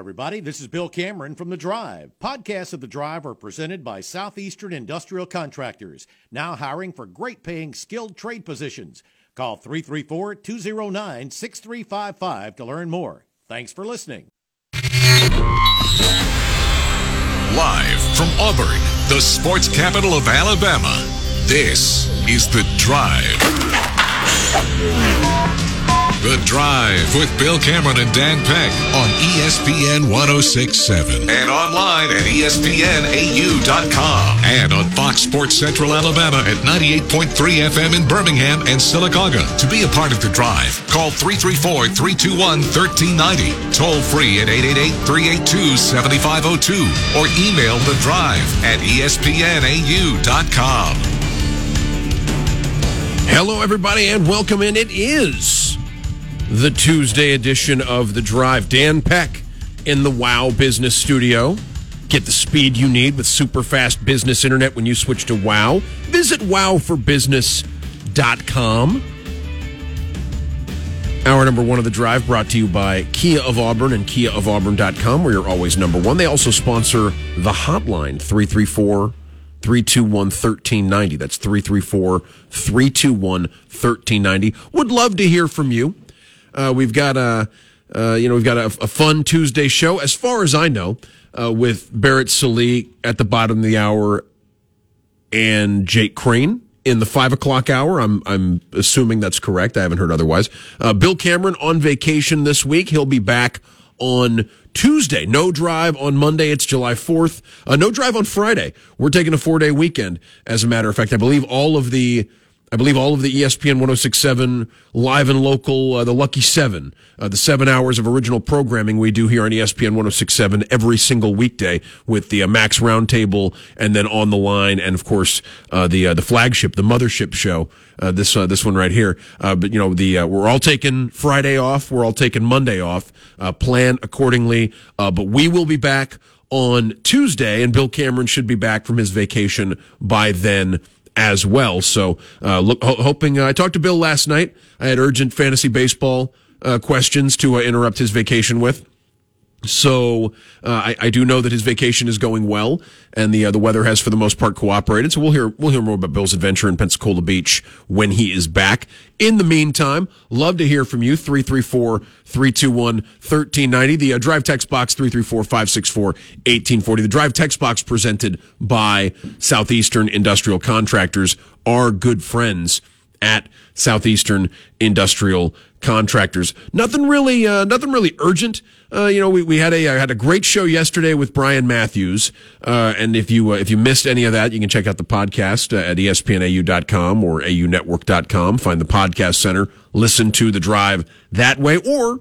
everybody. This is Bill Cameron from The Drive. Podcasts of The Drive are presented by Southeastern Industrial Contractors, now hiring for great paying skilled trade positions. Call 334 209 6355 to learn more. Thanks for listening. Live from Auburn, the sports capital of Alabama, this is The Drive. The Drive with Bill Cameron and Dan Peck on ESPN 1067 and online at ESPNAU.com and on Fox Sports Central Alabama at 98.3 FM in Birmingham and Sylacauga. To be a part of The Drive, call 334 321 1390, toll free at 888 382 7502, or email The Drive at ESPNAU.com. Hello, everybody, and welcome in. It is the Tuesday edition of The Drive. Dan Peck in the Wow Business Studio. Get the speed you need with super fast business internet when you switch to Wow. Visit wowforbusiness.com. Hour number one of The Drive brought to you by Kia of Auburn and KiaofAuburn.com, where you're always number one. They also sponsor the hotline, 334 321 1390. That's 334 321 1390. Would love to hear from you. Uh, we've got a, uh, you know, we've got a, a, fun Tuesday show, as far as I know, uh, with Barrett Sallee at the bottom of the hour and Jake Crane in the five o'clock hour. I'm I'm assuming that's correct. I haven't heard otherwise. Uh, Bill Cameron on vacation this week. He'll be back on Tuesday. No drive on Monday. It's July 4th. Uh, no drive on Friday. We're taking a four day weekend. As a matter of fact, I believe all of the I believe all of the ESPN 1067 live and local, uh, the Lucky Seven, uh, the seven hours of original programming we do here on ESPN 1067 every single weekday with the uh, Max Roundtable and then on the line, and of course uh, the uh, the flagship, the mothership show. Uh, this this one right here. but you know the we're all taking Friday off. We're all taking Monday off. plan accordingly. but we will be back on Tuesday, and Bill Cameron should be back from his vacation by then as well. So, uh, look, ho- hoping uh, I talked to Bill last night. I had urgent fantasy baseball uh, questions to uh, interrupt his vacation with. So uh, I, I, do know that his vacation is going well, and the uh, the weather has for the most part cooperated. So we'll hear we'll hear more about Bill's adventure in Pensacola Beach when he is back. In the meantime, love to hear from you 334-321-1390. The uh, drive text box 334-564-1840. The drive text box presented by Southeastern Industrial Contractors, our good friends at Southeastern Industrial Contractors. Nothing really, uh, nothing really urgent. Uh, you know, we, we had a I had a great show yesterday with Brian Matthews, uh, and if you uh, if you missed any of that, you can check out the podcast uh, at espnau.com or aunetwork.com. Find the podcast center, listen to the drive that way, or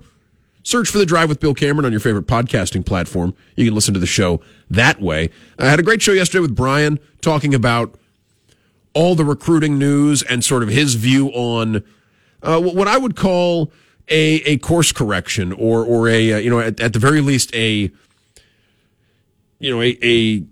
search for the drive with Bill Cameron on your favorite podcasting platform. You can listen to the show that way. I had a great show yesterday with Brian talking about all the recruiting news and sort of his view on uh, what I would call a, a course correction or or a uh, you know at, at, the very least a you know a, a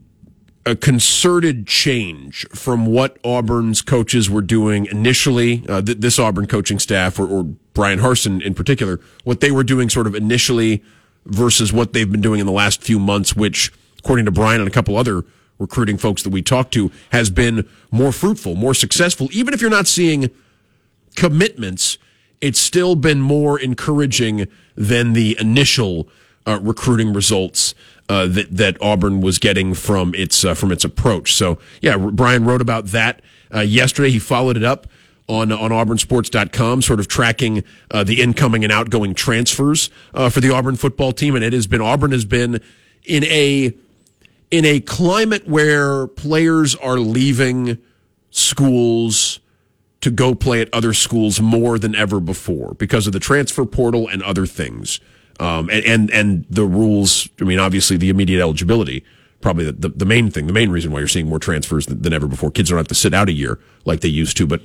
a concerted change from what Auburn's coaches were doing initially. Uh, th- this Auburn coaching staff or, or Bryan Harsin in particular, what they were doing sort of initially versus what they've been doing in the last few months, which according to Brian and a couple other recruiting folks that we talked to has been more fruitful, more successful. Even if you're not seeing commitments, it's still been more encouraging than the initial uh, recruiting results uh, that that Auburn was getting from its uh, from its approach. So yeah, Brian wrote about that uh, yesterday. He followed it up on on auburnsports.com sort of tracking uh, the incoming and outgoing transfers uh, for the Auburn football team and it has been Auburn has been in a in a climate where players are leaving schools to go play at other schools more than ever before because of the transfer portal and other things. Um, and, and, and the rules, I mean, obviously the immediate eligibility, probably the, the, the main thing, the main reason why you're seeing more transfers than, than ever before. Kids don't have to sit out a year like they used to. But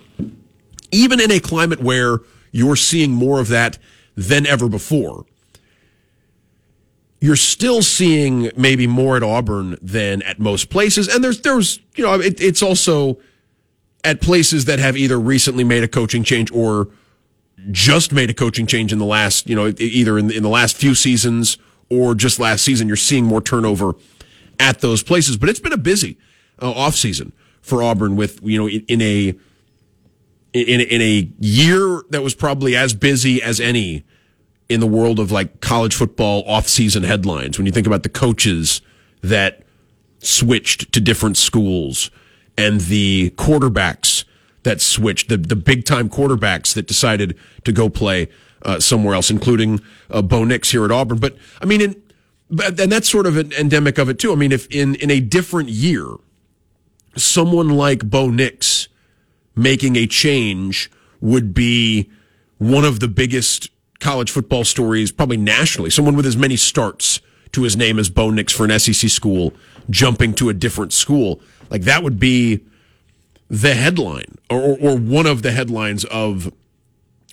even in a climate where you're seeing more of that than ever before, you're still seeing maybe more at Auburn than at most places. And there's, there's, you know, it, it's also at places that have either recently made a coaching change or just made a coaching change in the last, you know, either in, in the last few seasons or just last season, you're seeing more turnover at those places. But it's been a busy uh, offseason for Auburn with, you know, in, in a in, in a year that was probably as busy as any in the world of like college football offseason headlines. When you think about the coaches that switched to different schools and the quarterbacks that switched, the, the big time quarterbacks that decided to go play uh, somewhere else, including uh, Bo Nix here at Auburn. But I mean, in, and that's sort of an endemic of it too. I mean, if in, in a different year, someone like Bo Nix making a change would be one of the biggest college football stories, probably nationally. Someone with as many starts to his name as Bo Nix for an SEC school jumping to a different school. Like that would be the headline or, or one of the headlines of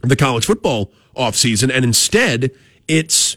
the college football offseason. And instead, it's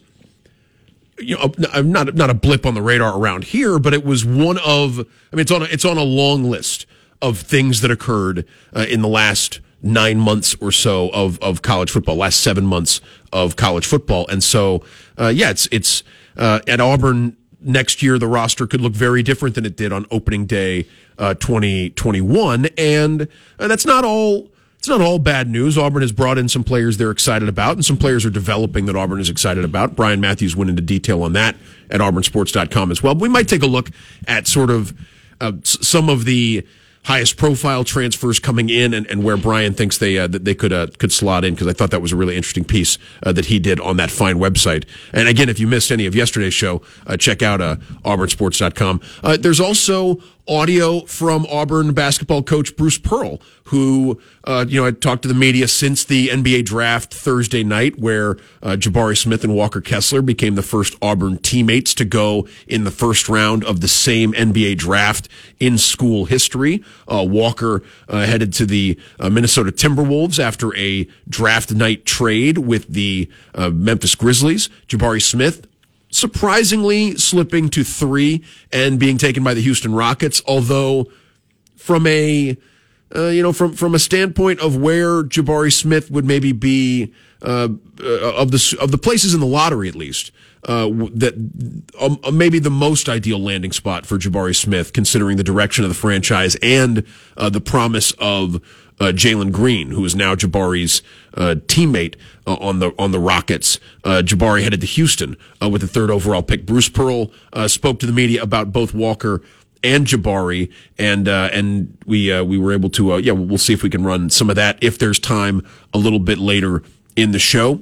you know, not not a blip on the radar around here, but it was one of. I mean, it's on a, it's on a long list of things that occurred uh, in the last nine months or so of of college football, last seven months of college football, and so uh, yeah, it's it's uh, at Auburn next year. The roster could look very different than it did on opening day, uh, twenty twenty one, and uh, that's not all it's not all bad news. Auburn has brought in some players they're excited about, and some players are developing that Auburn is excited about. Brian Matthews went into detail on that at auburnsports.com as well. But we might take a look at sort of uh, some of the highest profile transfers coming in and, and where Brian thinks they uh, that they could uh, could slot in because I thought that was a really interesting piece uh, that he did on that fine website. And again, if you missed any of yesterday's show, uh, check out uh, auburnsports.com. Uh, there's also audio from Auburn basketball coach Bruce Pearl, who, uh, you know, had talked to the media since the NBA draft Thursday night, where uh, Jabari Smith and Walker Kessler became the first Auburn teammates to go in the first round of the same NBA draft in school history. Uh, Walker uh, headed to the uh, Minnesota Timberwolves after a draft night trade with the uh, Memphis Grizzlies. Jabari Smith surprisingly slipping to three and being taken by the Houston Rockets. Although, from a uh, you know, from from a standpoint of where Jabari Smith would maybe be uh, uh, of the of the places in the lottery, at least uh, that um, maybe the most ideal landing spot for Jabari Smith, considering the direction of the franchise and uh, the promise of uh, Jalen Green, who is now Jabari's uh, teammate uh, on the on the Rockets. Uh, Jabari headed to Houston uh, with the third overall pick. Bruce Pearl uh, spoke to the media about both Walker and Jabari, and and we we were able to yeah we'll see if we can run some of that if there's time a little bit later in the show.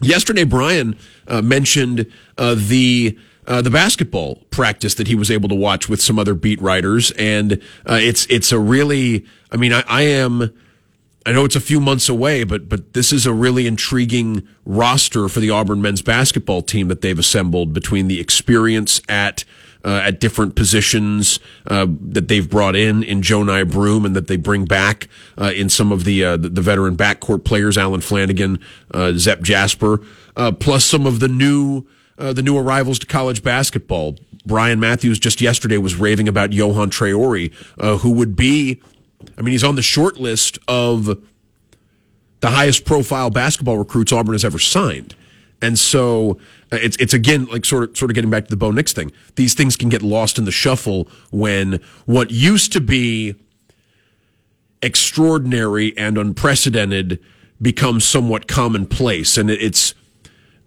Yesterday, Brian mentioned the. Uh, the basketball practice that he was able to watch with some other beat writers, and uh, it's it's a really I mean, I, I am. I know it's a few months away, but but this is a really intriguing roster for the Auburn men's basketball team that they've assembled between the experience at uh, at different positions uh, that they've brought in in Johni Broome and that they bring back uh, in some of the, uh, the, the veteran backcourt players, Allen Flanigan, uh, Zep Jasper, uh, plus some of the new the new arrivals to college basketball. Brian Matthews just yesterday was raving about Yohan Traore, who would be I mean, he's on the short list of the highest profile basketball recruits Auburn has ever signed. And so uh, it's it's again like sort of sort of getting back to the Bo Nix thing. These things can get lost in the shuffle when what used to be extraordinary and unprecedented becomes somewhat commonplace. And it's uh,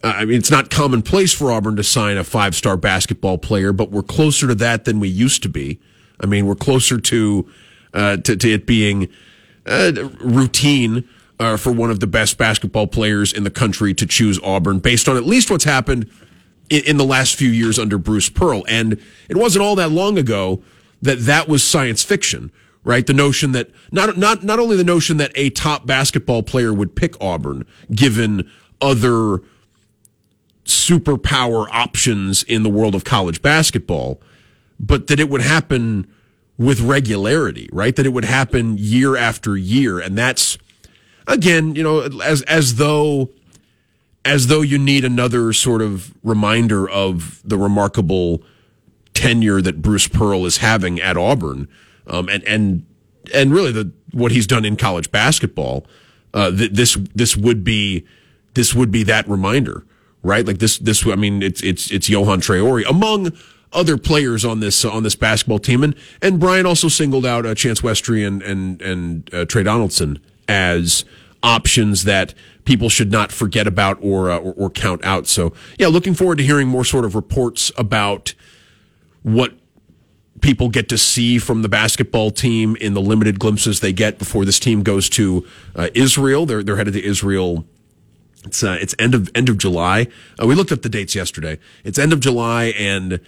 I mean it's not commonplace for Auburn to sign a five star basketball player, but we're closer to that than we used to be. I mean, we're closer to uh, to, to, it being uh, routine uh, for one of the best basketball players in the country to choose Auburn based on at least what's happened in, in, the last few years under Bruce Pearl. And it wasn't all that long ago that that was science fiction, right? The notion that not, not, not only the notion that a top basketball player would pick Auburn given other superpower options in the world of college basketball, but that it would happen with regularity, right? That it would happen year after year. And that's, again, you know, as, as though, as though you need another sort of reminder of the remarkable tenure that Bruce Pearl is having at Auburn. Um, and, and, and really the, what he's done in college basketball. Uh, th- this, this would be, this would be that reminder right? Like this, this, I mean, it's, it's, it's Yohan Traore among other players on this, on this basketball team. And, and Brian also singled out uh, Chance Westry and, and, and uh, Tre Donaldson as options that people should not forget about or, uh, or, or count out. So yeah, looking forward to hearing more sort of reports about what people get to see from the basketball team in the limited glimpses they get before this team goes to uh, Israel. They're they're headed to Israel. It's uh, it's end of end of July. Uh, we looked up the dates yesterday. It's end of July, and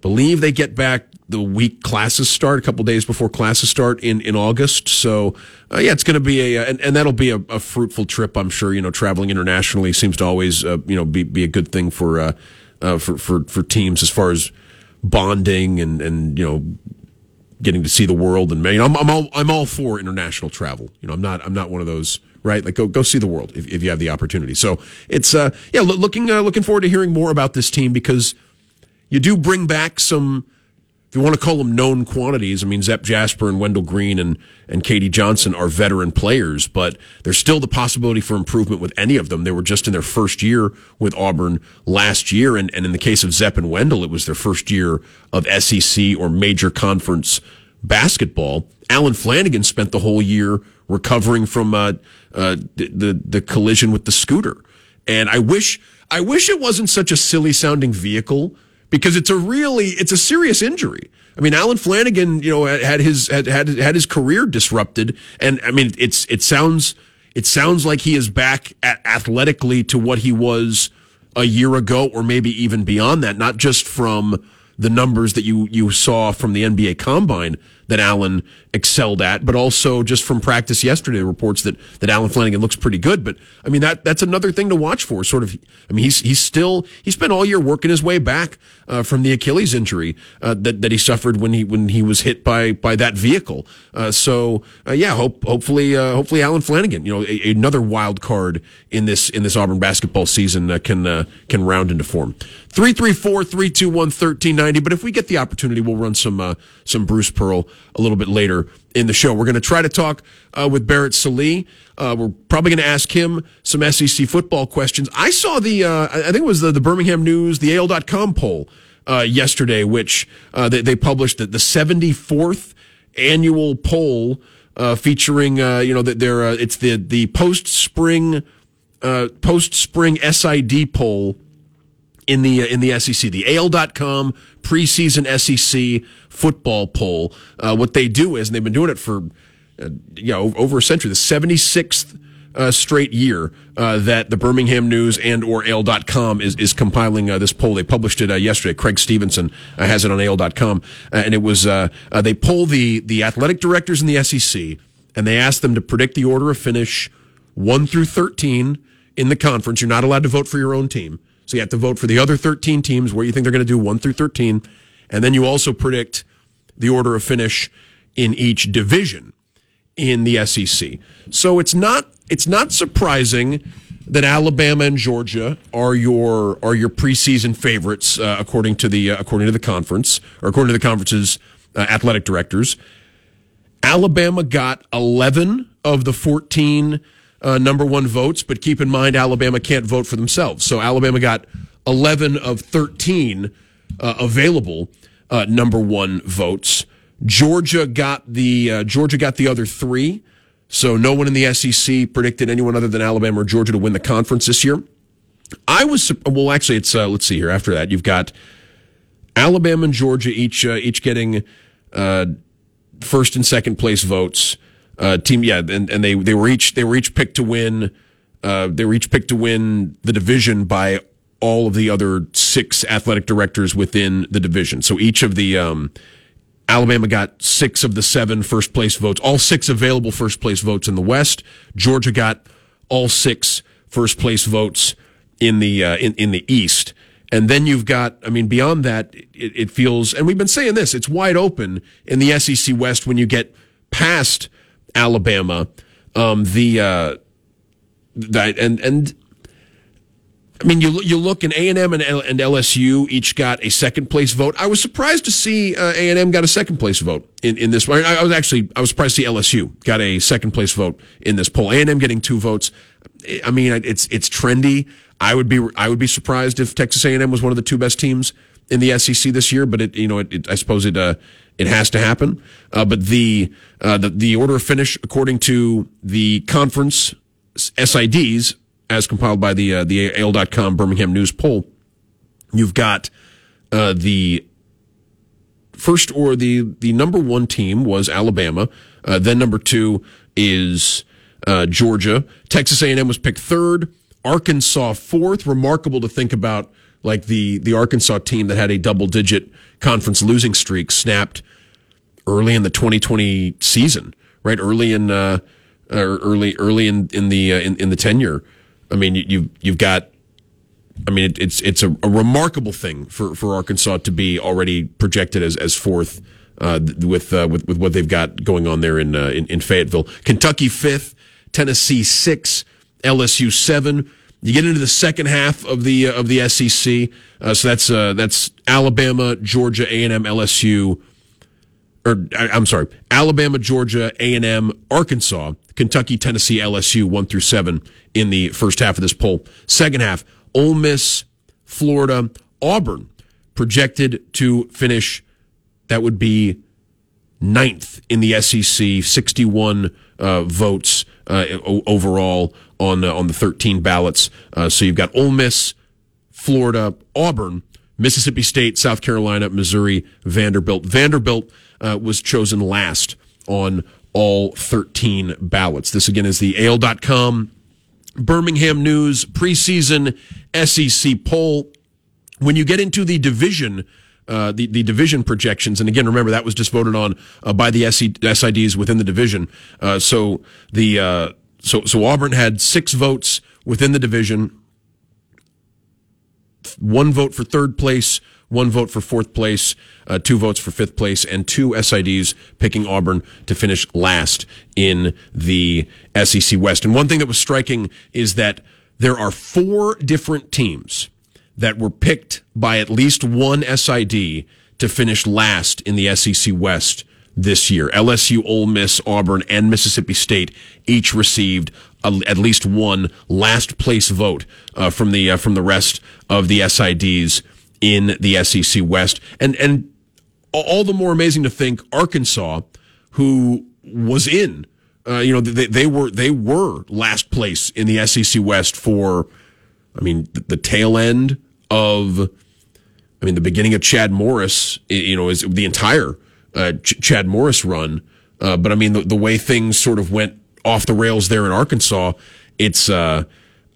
believe they get back the week classes start, a couple days before classes start in in August. So uh, yeah, it's going to be a and, and that'll be a, a, fruitful trip. I'm sure. You know, traveling internationally seems to always uh, you know be be a good thing for uh, for for for teams as far as bonding and and you know getting to see the world and you know, I'm I'm all I'm all for international travel. You know, I'm not I'm not one of those right. Like go go see the world if, if you have the opportunity. So it's uh yeah looking uh, looking forward to hearing more about this team because you do bring back some if you want to call them known quantities, I mean, Zep Jasper and Wendell Green and, and KD Johnson are veteran players, but there's still the possibility for improvement with any of them. They were just in their first year with Auburn last year. And, and in the case of Zep and Wendell, it was their first year of SEC or major conference basketball. Allen Flanigan spent the whole year recovering from uh, uh, the, the, collision with the scooter. And I wish, I wish it wasn't such a silly sounding vehicle because it's a really it's a serious injury. I mean, Allen Flanigan, you know, had his had had, had his career disrupted, and I mean, it's it sounds it sounds like he is back at athletically to what he was a year ago, or maybe even beyond that. Not just from the numbers that you you saw from the NBA Combine that Allen excelled at, but also just from practice yesterday, reports that that Allen Flanigan looks pretty good. But I mean that that's another thing to watch for. Sort of, I mean he's he's still he spent all year working his way back uh, from the Achilles injury uh, that that he suffered when he when he was hit by by that vehicle. Uh, so uh, yeah, hope hopefully uh, hopefully Allen Flanigan, you know, a, another wild card in this in this Auburn basketball season uh, can can round into form. 334-321-1390. But if we get the opportunity, we'll run some some Bruce Pearl a little bit later in the show. We're going to try to talk uh, with Barrett Sallee. Uh, we're probably going to ask him some SEC football questions. I saw the, uh, I think it was the, the Birmingham News, the AL.com poll uh, yesterday, which uh, they, they, published the, the 74th annual poll uh, featuring, you know, that there, it's the, the post spring, post spring SID poll in the in the SEC, the AL.com preseason SEC football poll. Uh, what they do is, and they've been doing it for uh, you know over a century, the seventy sixth. Uh, straight year uh, that the Birmingham News and or AL.com is is compiling uh, this poll. They published it uh, yesterday. Craig Stevenson uh, has it on AL.com, uh, and it was they poll the the athletic directors in the SEC, and they asked them to predict the order of finish one through thirteen in the conference. You're not allowed to vote for your own team. So you have to vote for the other 13 teams where you think they're going to do 1 through 13. And then you also predict the order of finish in each division in the SEC. So it's not it's not surprising that Alabama and Georgia are your are your preseason favorites uh, according to the uh, according to the conference or according to the conference's uh, athletic directors. Alabama got 11 of the 14 uh, number one votes, but keep in mind Alabama can't vote for themselves. So Alabama got 11 of 13 uh, available uh, number one votes. Georgia got the uh, Georgia got the other three. So no one in the SEC predicted anyone other than Alabama or Georgia to win the conference this year. I was well. Actually, it's uh, let's see here. After that, you've got Alabama and Georgia each uh, each getting first and second place votes uh, team. Yeah, and, and they they were each they were each picked to win. Uh, they were each picked to win the division by all of the other six athletic directors within the division. So each of the um, Alabama got six of the seven first place votes, all six available first place votes in the West. Georgia got all six first place votes in the uh, in in the East. And then you've got, I mean, beyond that, it, it feels, and we've been saying this, it's wide open in the SEC West when you get past Alabama. Um, the uh, that and and I mean, you you look in A and M and LSU each got a second place vote. I was surprised to see uh, A and M got a second place vote in, in this. I was actually I was surprised to see LSU got a second place vote in this poll. A and M getting two votes. I mean, it's it's trendy. I would be I would be surprised if Texas A and M was one of the two best teams in the SEC this year. But it you know it, it, I suppose it uh, it has to happen. Uh, but the, uh, the the order of finish according to the conference SIDs as compiled by the uh, the AL.com Birmingham News poll, you've got uh, the first or the the number one team was Alabama. Uh, then number two is uh, Georgia. Texas A&M was picked third. Arkansas fourth. Remarkable to think about, like the the Arkansas team that had a double digit conference losing streak snapped early in the 2020 season, right? Early in uh, early early in in the uh, in, in the tenure I mean, you you've got. I mean, it, it's it's a, a, remarkable thing for, for Arkansas to be already projected as as fourth uh, with uh, with with what they've got going on there in, uh, in in Fayetteville. Kentucky fifth, Tennessee six, LSU seven. You get into the second half of the uh, of the SEC, uh, so that's uh, that's Alabama, Georgia, A and M, LSU, or I'm sorry, Alabama, Georgia, A and M, Arkansas, Kentucky, Tennessee, LSU, one through seven in the first half of this poll. Second half, Ole Miss, Florida, Auburn projected to finish. That would be ninth in the SEC, 61 uh, votes uh, overall on uh, on the 13 ballots. Uh, so you've got Ole Miss, Florida, Auburn, Mississippi State, South Carolina, Missouri, Vanderbilt. Vanderbilt uh, was chosen last on all 13 ballots. This again is the AL.com Birmingham News preseason SEC poll. When you get into the division, uh, the, the division projections, and again, remember that was just voted on uh, by the SIDs within the division. Uh, so the uh, so so Auburn had six votes within the division, one vote for third place, one vote for fourth place, uh, two votes for fifth place, and two SIDs picking Auburn to finish last in the SEC West. And one thing that was striking is that there are four different teams that were picked by at least one SID to finish last in the SEC West this year. LSU, Ole Miss, Auburn, and Mississippi State each received a, at least one last place vote uh, from the uh, from the rest of the SIDs in the SEC West. And, and all the more amazing to think Arkansas, who was in, uh, you know, they, they were, they were last place in the SEC West for, I mean, the, the tail end of, I mean, the beginning of Chad Morris, you know, is the entire Ch- Chad Morris run. Uh, but I mean, the, the way things sort of went off the rails there in Arkansas, it's, uh,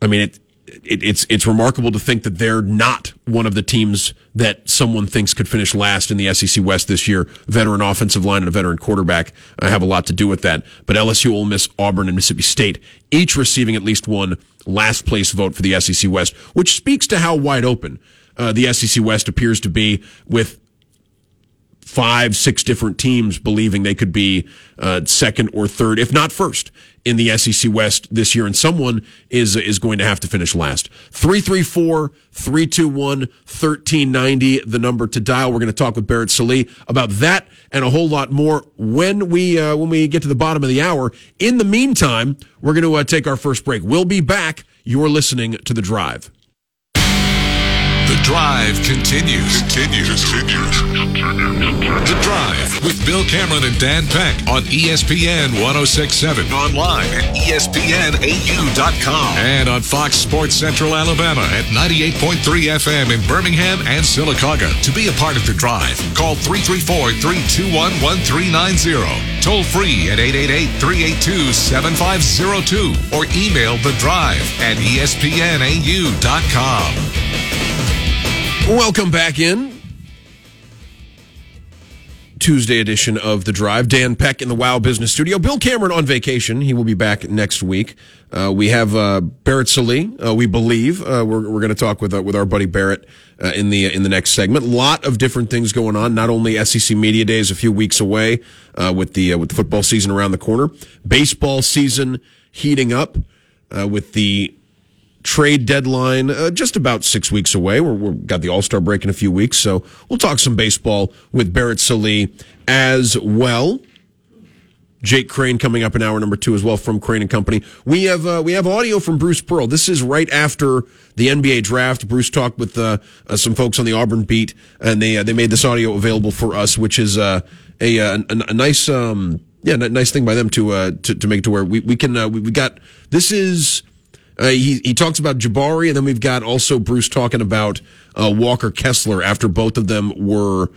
I mean, it, it, it's it's remarkable to think that they're not one of the teams that someone thinks could finish last in the SEC West this year. Veteran offensive line and a veteran quarterback uh, have a lot to do with that. But LSU, Ole Miss, Auburn, and Mississippi State each receiving at least one last place vote for the SEC West, which speaks to how wide open uh, the SEC West appears to be with five, six different teams believing they could be uh, second or third, if not first, in the SEC West this year. And someone is is going to have to finish last. 334 321 1390, the number to dial. We're going to talk with Barrett Sallee about that and a whole lot more when we uh, when we get to the bottom of the hour. In the meantime, we're going to uh, take our first break. We'll be back. You're listening to The Drive. The drive continues. Continues. Continues. The drive with Bill Cameron and Dan Peck on ESPN 1067. Online at ESPNAU.com. And on Fox Sports Central Alabama at 98.3 FM in Birmingham and Sylacauga. To be a part of the drive, call 334 321 1390. Toll free at 888 382 7502 or email the drive at ESPNAU.com. Welcome back in. Tuesday edition of The Drive. Dan Peck in the Wow Business Studio. Bill Cameron on vacation. He will be back next week. Uh, we have uh, Barrett Sallee, uh, we believe. Uh, we're we're going to talk with uh, with our buddy Barrett uh, in the in the next segment. A lot of different things going on. Not only SEC Media Days a few weeks away with the with the football season around the corner. Baseball season heating up with the trade deadline uh, just about six weeks away. We're, we've got the All Star break in a few weeks, so we'll talk some baseball with Barrett Sallee as well. Jake Crane coming up in hour number two as well from Crane and Company. We have uh, we have audio from Bruce Pearl. This is right after the NBA draft. Bruce talked with uh, uh, some folks on the Auburn beat, and they uh, they made this audio available for us, which is uh, a, a, a nice um, yeah nice thing by them to uh, to, to make it to where we we can we, we got this is. He he talks about Jabari, and then we've got also Bruce talking about Walker Kessler after both of them were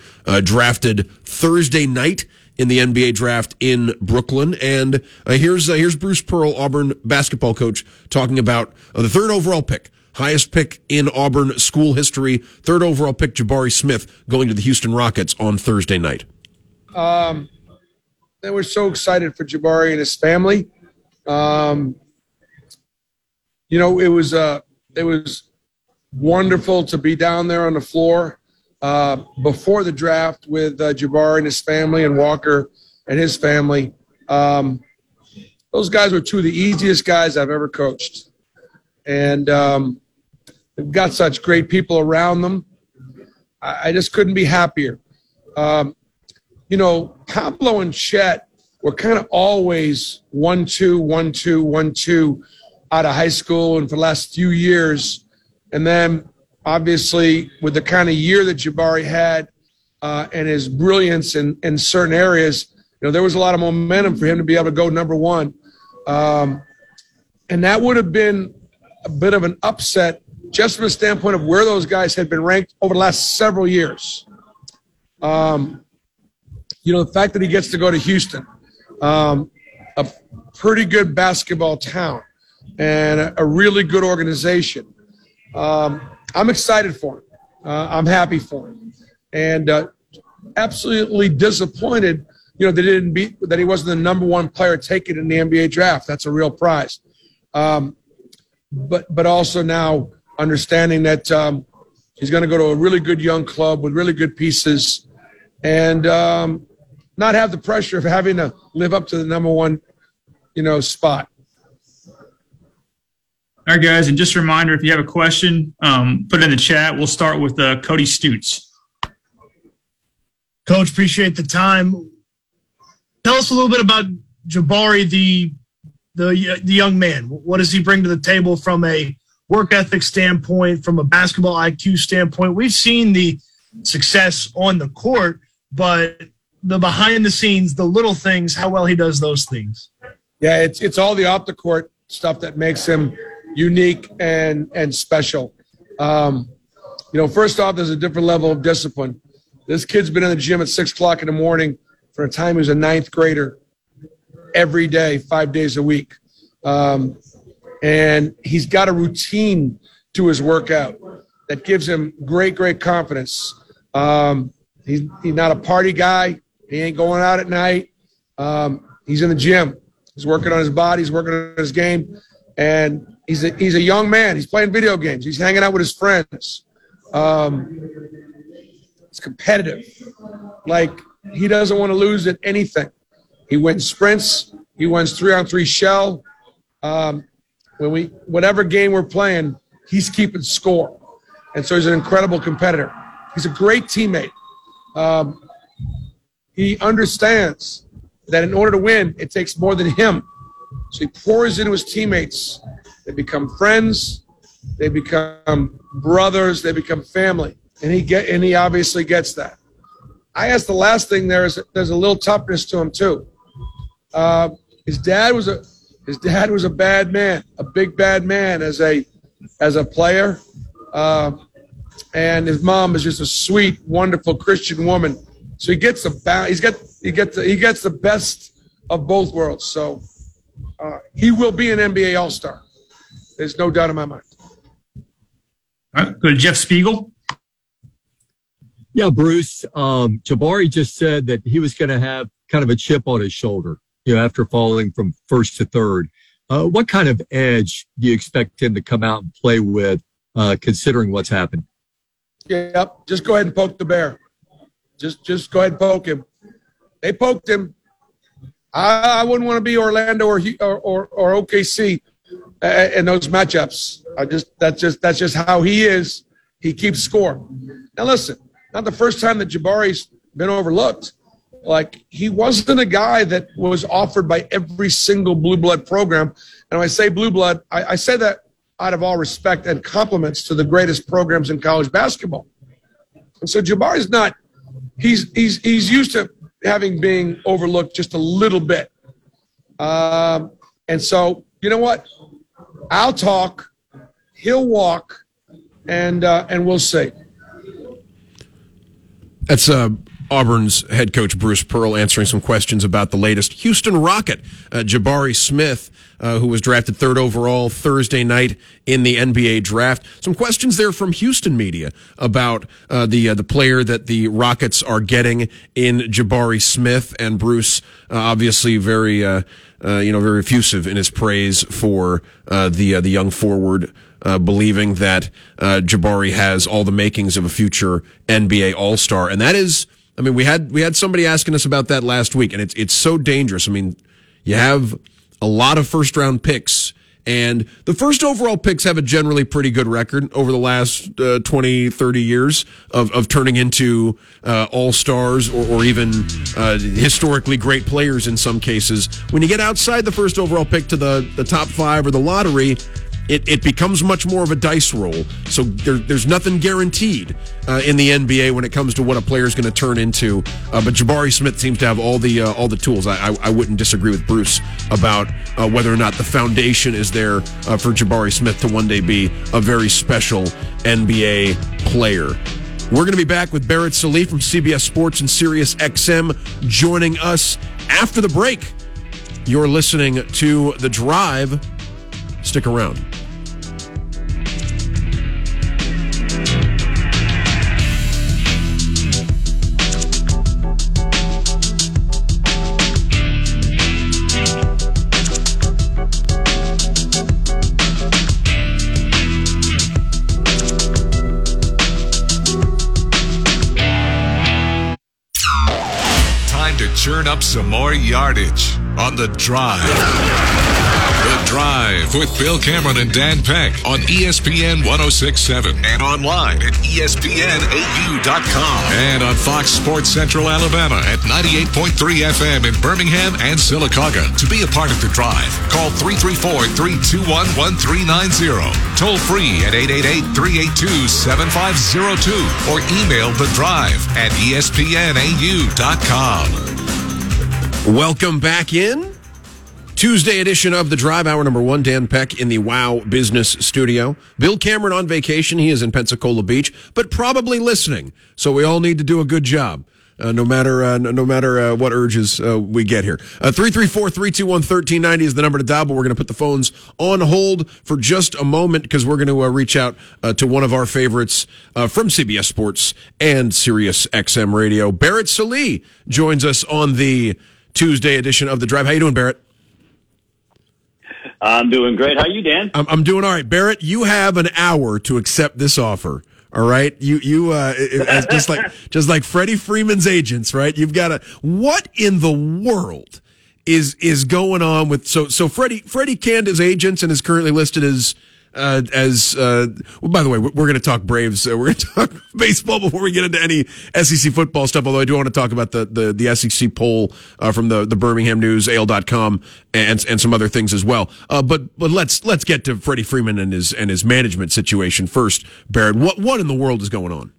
drafted Thursday night in the NBA draft in Brooklyn. And uh, here's uh, here's Bruce Pearl, Auburn basketball coach, talking about uh, the third overall pick, highest pick in Auburn school history, third overall pick Jabari Smith going to the Houston Rockets on Thursday night. Um, they were so excited for Jabari and his family. Um, you know, it was uh, it was wonderful to be down there on the floor uh, before the draft with uh, Jabari and his family and Walker and his family. Um, those guys were two of the easiest guys I've ever coached. And um, they've got such great people around them. I, I just couldn't be happier. Um, you know, Paolo and Chet were kind of always one, two, one, two, one, two out of high school and for the last few years. And then obviously, with the kind of year that Jabari had uh, and his brilliance in, in certain areas, you know, there was a lot of momentum for him to be able to go number one. Um, and that would have been a bit of an upset just from the standpoint of where those guys had been ranked over the last several years. Um, you know, the fact that he gets to go to Houston, um, a pretty good basketball town, and a, really good organization. Um, I'm excited for him. Uh, I'm happy for him, and uh, absolutely disappointed. You know, they didn't beat that he wasn't the number one player taken in the NBA draft. That's a real prize. Um, but but also now understanding that um, he's going to go to a really good young club with really good pieces, and um, not have the pressure of having to live up to the number one, you know, spot. All right, guys, and just a reminder: if you have a question, um, put it in the chat. We'll start with uh, Cody Stutes. Coach, appreciate the time. Tell us a little bit about Jabari, the the the young man. What does he bring to the table from a work ethic standpoint, from a basketball IQ standpoint? We've seen the success on the court, but the behind the scenes, the little things, how well he does those things. Yeah, it's it's all the off the court stuff that makes him unique and and special. Um, you know, first off, there's a different level of discipline. This kid's been in the gym at six o'clock in the morning for a time he was a ninth grader every day, five days a week. Um, and he's got a routine to his workout that gives him great, great confidence. Um, he's, he's not a party guy. He ain't going out at night. Um, he's in the gym. He's working on his body. He's working on his game. And He's a, he's a young man. He's playing video games. He's hanging out with his friends. Um, it's competitive. Like he doesn't want to lose at anything. He wins sprints. He wins three on three shell. Um, when we whatever game we're playing, he's keeping score, and so he's an incredible competitor. He's a great teammate. Um, he understands that in order to win, it takes more than him. So he pours into his teammates they become friends. They become brothers. They become family. And he get and he obviously gets that. I guess the last thing there is there's a little toughness to him too. Uh, his dad was a his dad was a bad man, a big bad man as a as a player, uh, and his mom is just a sweet, wonderful Christian woman. So he gets the he's got he gets the, he gets the best of both worlds. So uh, he will be an NBA All Star. There's no doubt in my mind. All right, go to Jeff Spiegel. Yeah, Bruce. Um, Jabari just said that he was going to have kind of a chip on his shoulder, you know, after falling from first to third. Uh, what kind of edge do you expect him to come out and play with, uh, considering what's happened? Yep. Just go ahead and poke the bear. Just, just go ahead and poke him. They poked him. I, I wouldn't want to be Orlando or, or, or, or OKC uh, uh, in those matchups. I just that's just that's just how he is. He keeps score. Now listen, not the first time that Jabari's been overlooked. Like he wasn't a guy that was offered by every single blue blood program. And when I say blue blood, I, I say that out of all respect and compliments to the greatest programs in college basketball. And so Jabari's not he's he's he's used to having being overlooked just a little bit. Um, and so you know what? I'll talk, he'll walk, and uh, and we'll see. That's uh, Auburn's head coach Bruce Pearl answering some questions about the latest Houston Rocket, uh, Jabari Smith, uh, who was drafted third overall Thursday night in the NBA draft. Some questions there from Houston media about uh, the uh, the player that the Rockets are getting in Jabari Smith, and Bruce uh, obviously very uh, you know very effusive in his praise for the the young forward. Uh, believing that uh, Jabari has all the makings of a future NBA All Star, and that is I mean, we had we had somebody asking us about that last week, and it's it's so dangerous. I mean, you have a lot of first round picks, and the first overall picks have a generally pretty good record over the last uh, 20, 30 years of, of turning into uh, all stars or, or even uh, historically great players in some cases. When you get outside the first overall pick to the, the top five or the lottery, it, it becomes much more of a dice roll. So there, there's nothing guaranteed uh, in the NBA when it comes to what a player is going to turn into. Uh, but Jabari Smith seems to have all the uh, all the tools. I, I, I, wouldn't disagree with Bruce about uh, whether or not the foundation is there uh, for Jabari Smith to one day be a very special NBA player. We're going to be back with Barrett Sallee from CBS Sports and Sirius XM joining us after the break. You're listening to The Drive. Stick around. Churn up some more yardage on the drive. The Drive with Bill Cameron and Dan Peck on ESPN 1067 and online at ESPNAU.com and on Fox Sports Central Alabama at 98.3 FM in Birmingham and Sylacauga. To be a part of The Drive, call 334 321 1390. Toll free at 888 382 7502 or email The Drive at ESPNAU.com. Welcome back in. Tuesday edition of the Drive Hour number one. Dan Peck in the Wow Business Studio. Bill Cameron on vacation. He is in Pensacola Beach, but probably listening. So we all need to do a good job. Uh, no matter uh, no matter uh, what urges uh, we get here. Uh, three three four three two one thirteen ninety is the number to dial. But we're going to put the phones on hold for just a moment because we're going to uh, reach out to one of our favorites from CBS Sports and Sirius XM Radio. Barrett Sallee joins us on the Tuesday edition of the Drive. How you doing, Barrett? I'm doing great. How you, Dan? I'm, I'm doing all right, Barrett. You have an hour to accept this offer. All right, you you uh, just like just like Freddie Freeman's agents, right? You've got to. What in the world is is going on with so so Freddie Freddie canned his agents and is currently listed as uh, as uh, well, by the way, we're, going to talk Braves. Uh, we're going to talk baseball before we get into any SEC football stuff. Although I do want to talk about the the, the SEC poll uh, from the the Birmingham News, AL.com, and and some other things as well. Uh, but but let's let's get to Freddie Freeman and his and his management situation first. Barrett, what what in the world is going on?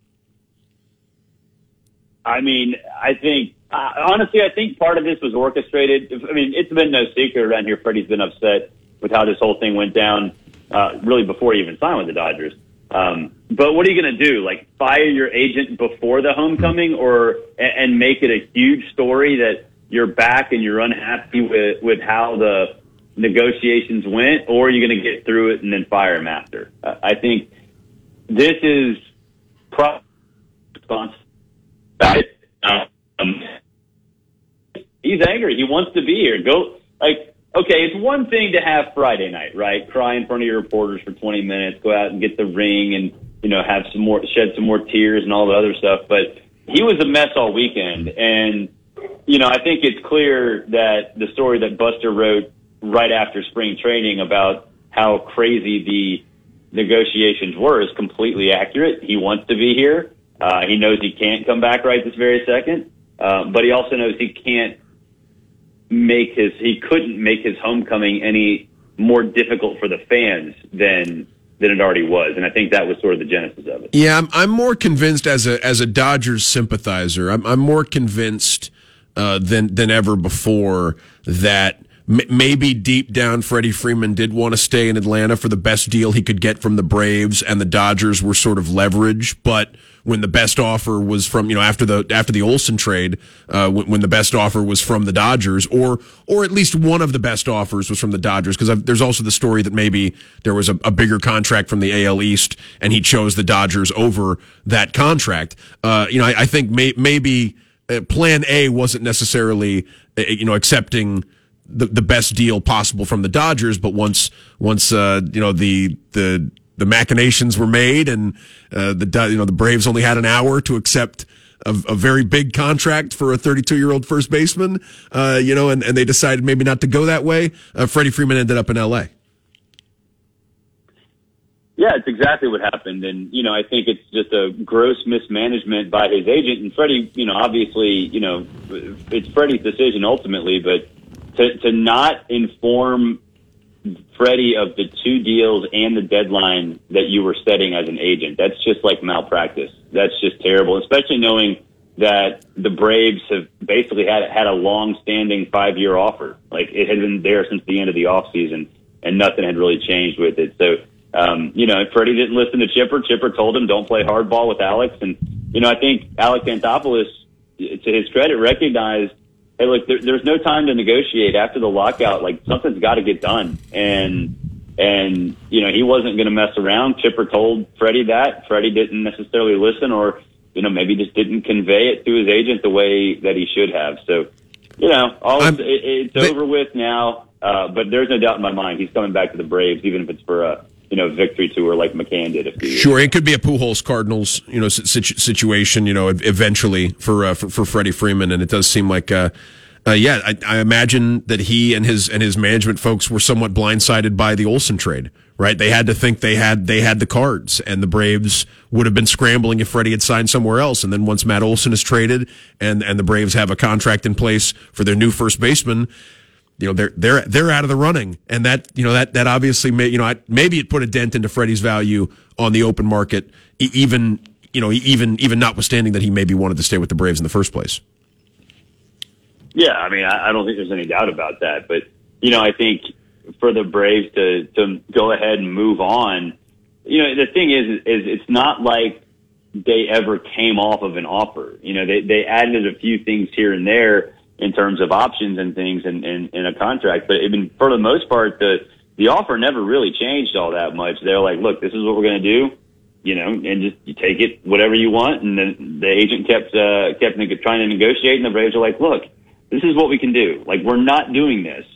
I mean, I think uh, honestly, I think part of this was orchestrated. I mean, it's been no secret around here. Freddie's been upset with how this whole thing went down uh, really before he even signed with the Dodgers. Um, but what are you going to do? Like fire your agent before the homecoming, or and make it a huge story that you're back and you're unhappy with with how the negotiations went, or are you going to get through it and then fire him after? Uh, I think this is pro- response. Um, he's angry. He wants to be here. Go like okay, it's one thing to have Friday night, right? Cry in front of your reporters for 20 minutes, go out and get the ring and, you know, have some more, shed some more tears and all the other stuff. But he was a mess all weekend. And, you know, I think it's clear that the story that Buster wrote right after spring training about how crazy the negotiations were is completely accurate. He wants to be here. Uh, he knows he can't come back right this very second, uh, but he also knows he can't make his he couldn't make his homecoming any more difficult for the fans than than it already was, and I think that was sort of the genesis of it. Yeah, I'm, I'm more convinced as a as a Dodgers sympathizer. I'm, I'm more convinced uh, than than ever before that maybe deep down Freddie Freeman did want to stay in Atlanta for the best deal he could get from the Braves, and the Dodgers were sort of leverage, but when the best offer was from you know after the after the Olson trade, uh, when, when, the best offer was from the Dodgers, or or at least one of the best offers was from the Dodgers, because there's also the story that maybe there was a, a, bigger contract from the AL East, and he chose the Dodgers over that contract. Uh, you know, I, I think may, maybe uh, Plan A wasn't necessarily uh, you know accepting. The, the best deal possible from the Dodgers, but once once uh, you know the the the machinations were made, and uh, the you know the Braves only had an hour to accept a, a very big contract for a 32 year old first baseman. Uh, you know, and, and they decided maybe not to go that way. Uh, Freddie Freeman ended up in L.A. Yeah, it's exactly what happened, and you know, I think it's just a gross mismanagement by his agent. And Freddie, you know, obviously, you know, it's Freddie's decision ultimately, but to to not inform Freddie of the two deals and the deadline that you were setting as an agent. That's just like malpractice. That's just terrible, especially knowing that the Braves have basically had had a long-standing five-year offer. Like it had been there since the end of the offseason, and nothing had really changed with it. So, um, you know, Freddie didn't listen to Chipper. Chipper told him, "Don't play hardball with Alex." And you know, I think Alex Anthopoulos, to his credit, recognized hey, look, there, there's no time to negotiate after the lockout. Like something's got to get done, and and you know he wasn't going to mess around. Chipper told Freddie that. Freddie didn't necessarily listen, or you know maybe just didn't convey it to his agent the way that he should have. So you know, all it, it's over with now. Uh, but there's no doubt in my mind he's coming back to the Braves, even if it's for a you know victory tour like McCann did a few. Sure, it could be a Pujols Cardinals you know situ- situation. You know, eventually for uh, for, for Freddie Freeman, and it does seem like. Uh, uh, yeah, I, I, imagine that he and his and his management folks were somewhat blindsided by the Olson trade. Right, they had to think they had they had the cards, and the Braves would have been scrambling if Freddie had signed somewhere else. And then once Matt Olson is traded, and and the Braves have a contract in place for their new first baseman, you know they're they're they're out of the running, and that you know that that obviously may you know maybe it put a dent into Freddie's value on the open market, even you know even even notwithstanding that he maybe wanted to stay with the Braves in the first place. Yeah, I mean, I, I don't think there's any doubt about that. But you know, I think for the Braves to to go ahead and move on, you know, the thing is, is it's not like they ever came off of an offer. You know, they they added a few things here and there in terms of options and things in, in, in a contract, but I mean, for the most part, the the offer never really changed all that much. They're like, look, this is what we're going to do you know, and just you take it whatever you want. And then the agent kept uh, kept trying to negotiate, and the Braves are like, look, this is what we can do. Like we're not doing this.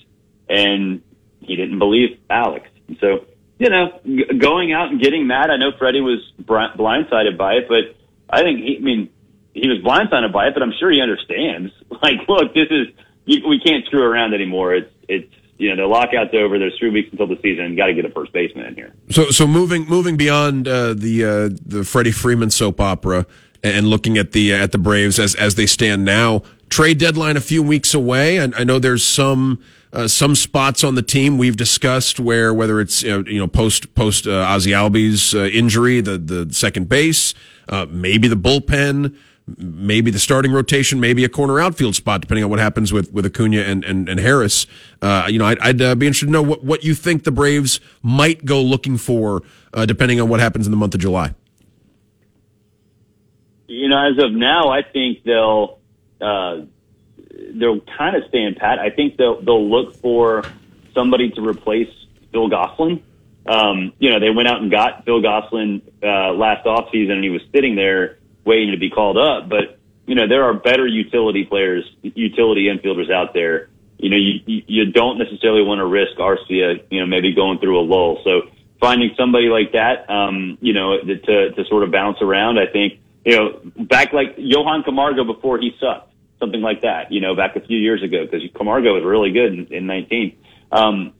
And he didn't believe Alex. so, you know, g- going out and getting mad. I know Freddie was br- blindsided by it, but I think he, I mean, he was blindsided by it, but I'm sure he understands. Like, look, this is, you, we can't screw around anymore. It's, it's, you know, the lockout's over. There's three weeks until the season. Got to get a first baseman in here. So, so moving moving beyond uh, the uh, the Freddie Freeman soap opera and looking at the uh, at the Braves as as they stand now, trade deadline a few weeks away. and I know there's some uh, some spots on the team we've discussed where whether it's you know, you know post post uh, Ozzie Albies uh, injury, the the second base, uh, maybe the bullpen, maybe the starting rotation, maybe a corner outfield spot, depending on what happens with with Acuna and and, and Harris. Uh, you know, I'd, I'd uh, be interested to know what what you think the Braves might go looking for, depending on what happens in the month of July. You know, as of now, I think they'll uh, they'll kind of stand pat. I think they'll they'll look for somebody to replace Phil Gosselin. Um, you know, they went out and got Phil Gosselin uh, last offseason, and he was sitting there waiting to be called up. But you know, there are better utility players, utility infielders out there. You know, you you don't necessarily want to risk Arcia, you know, maybe going through a lull. So finding somebody like that, um, you know, to to sort of bounce around, I think you know, back like Johan Camargo before he sucked, something like that, you know, back a few years ago, because Camargo was really good in, in 19. Um,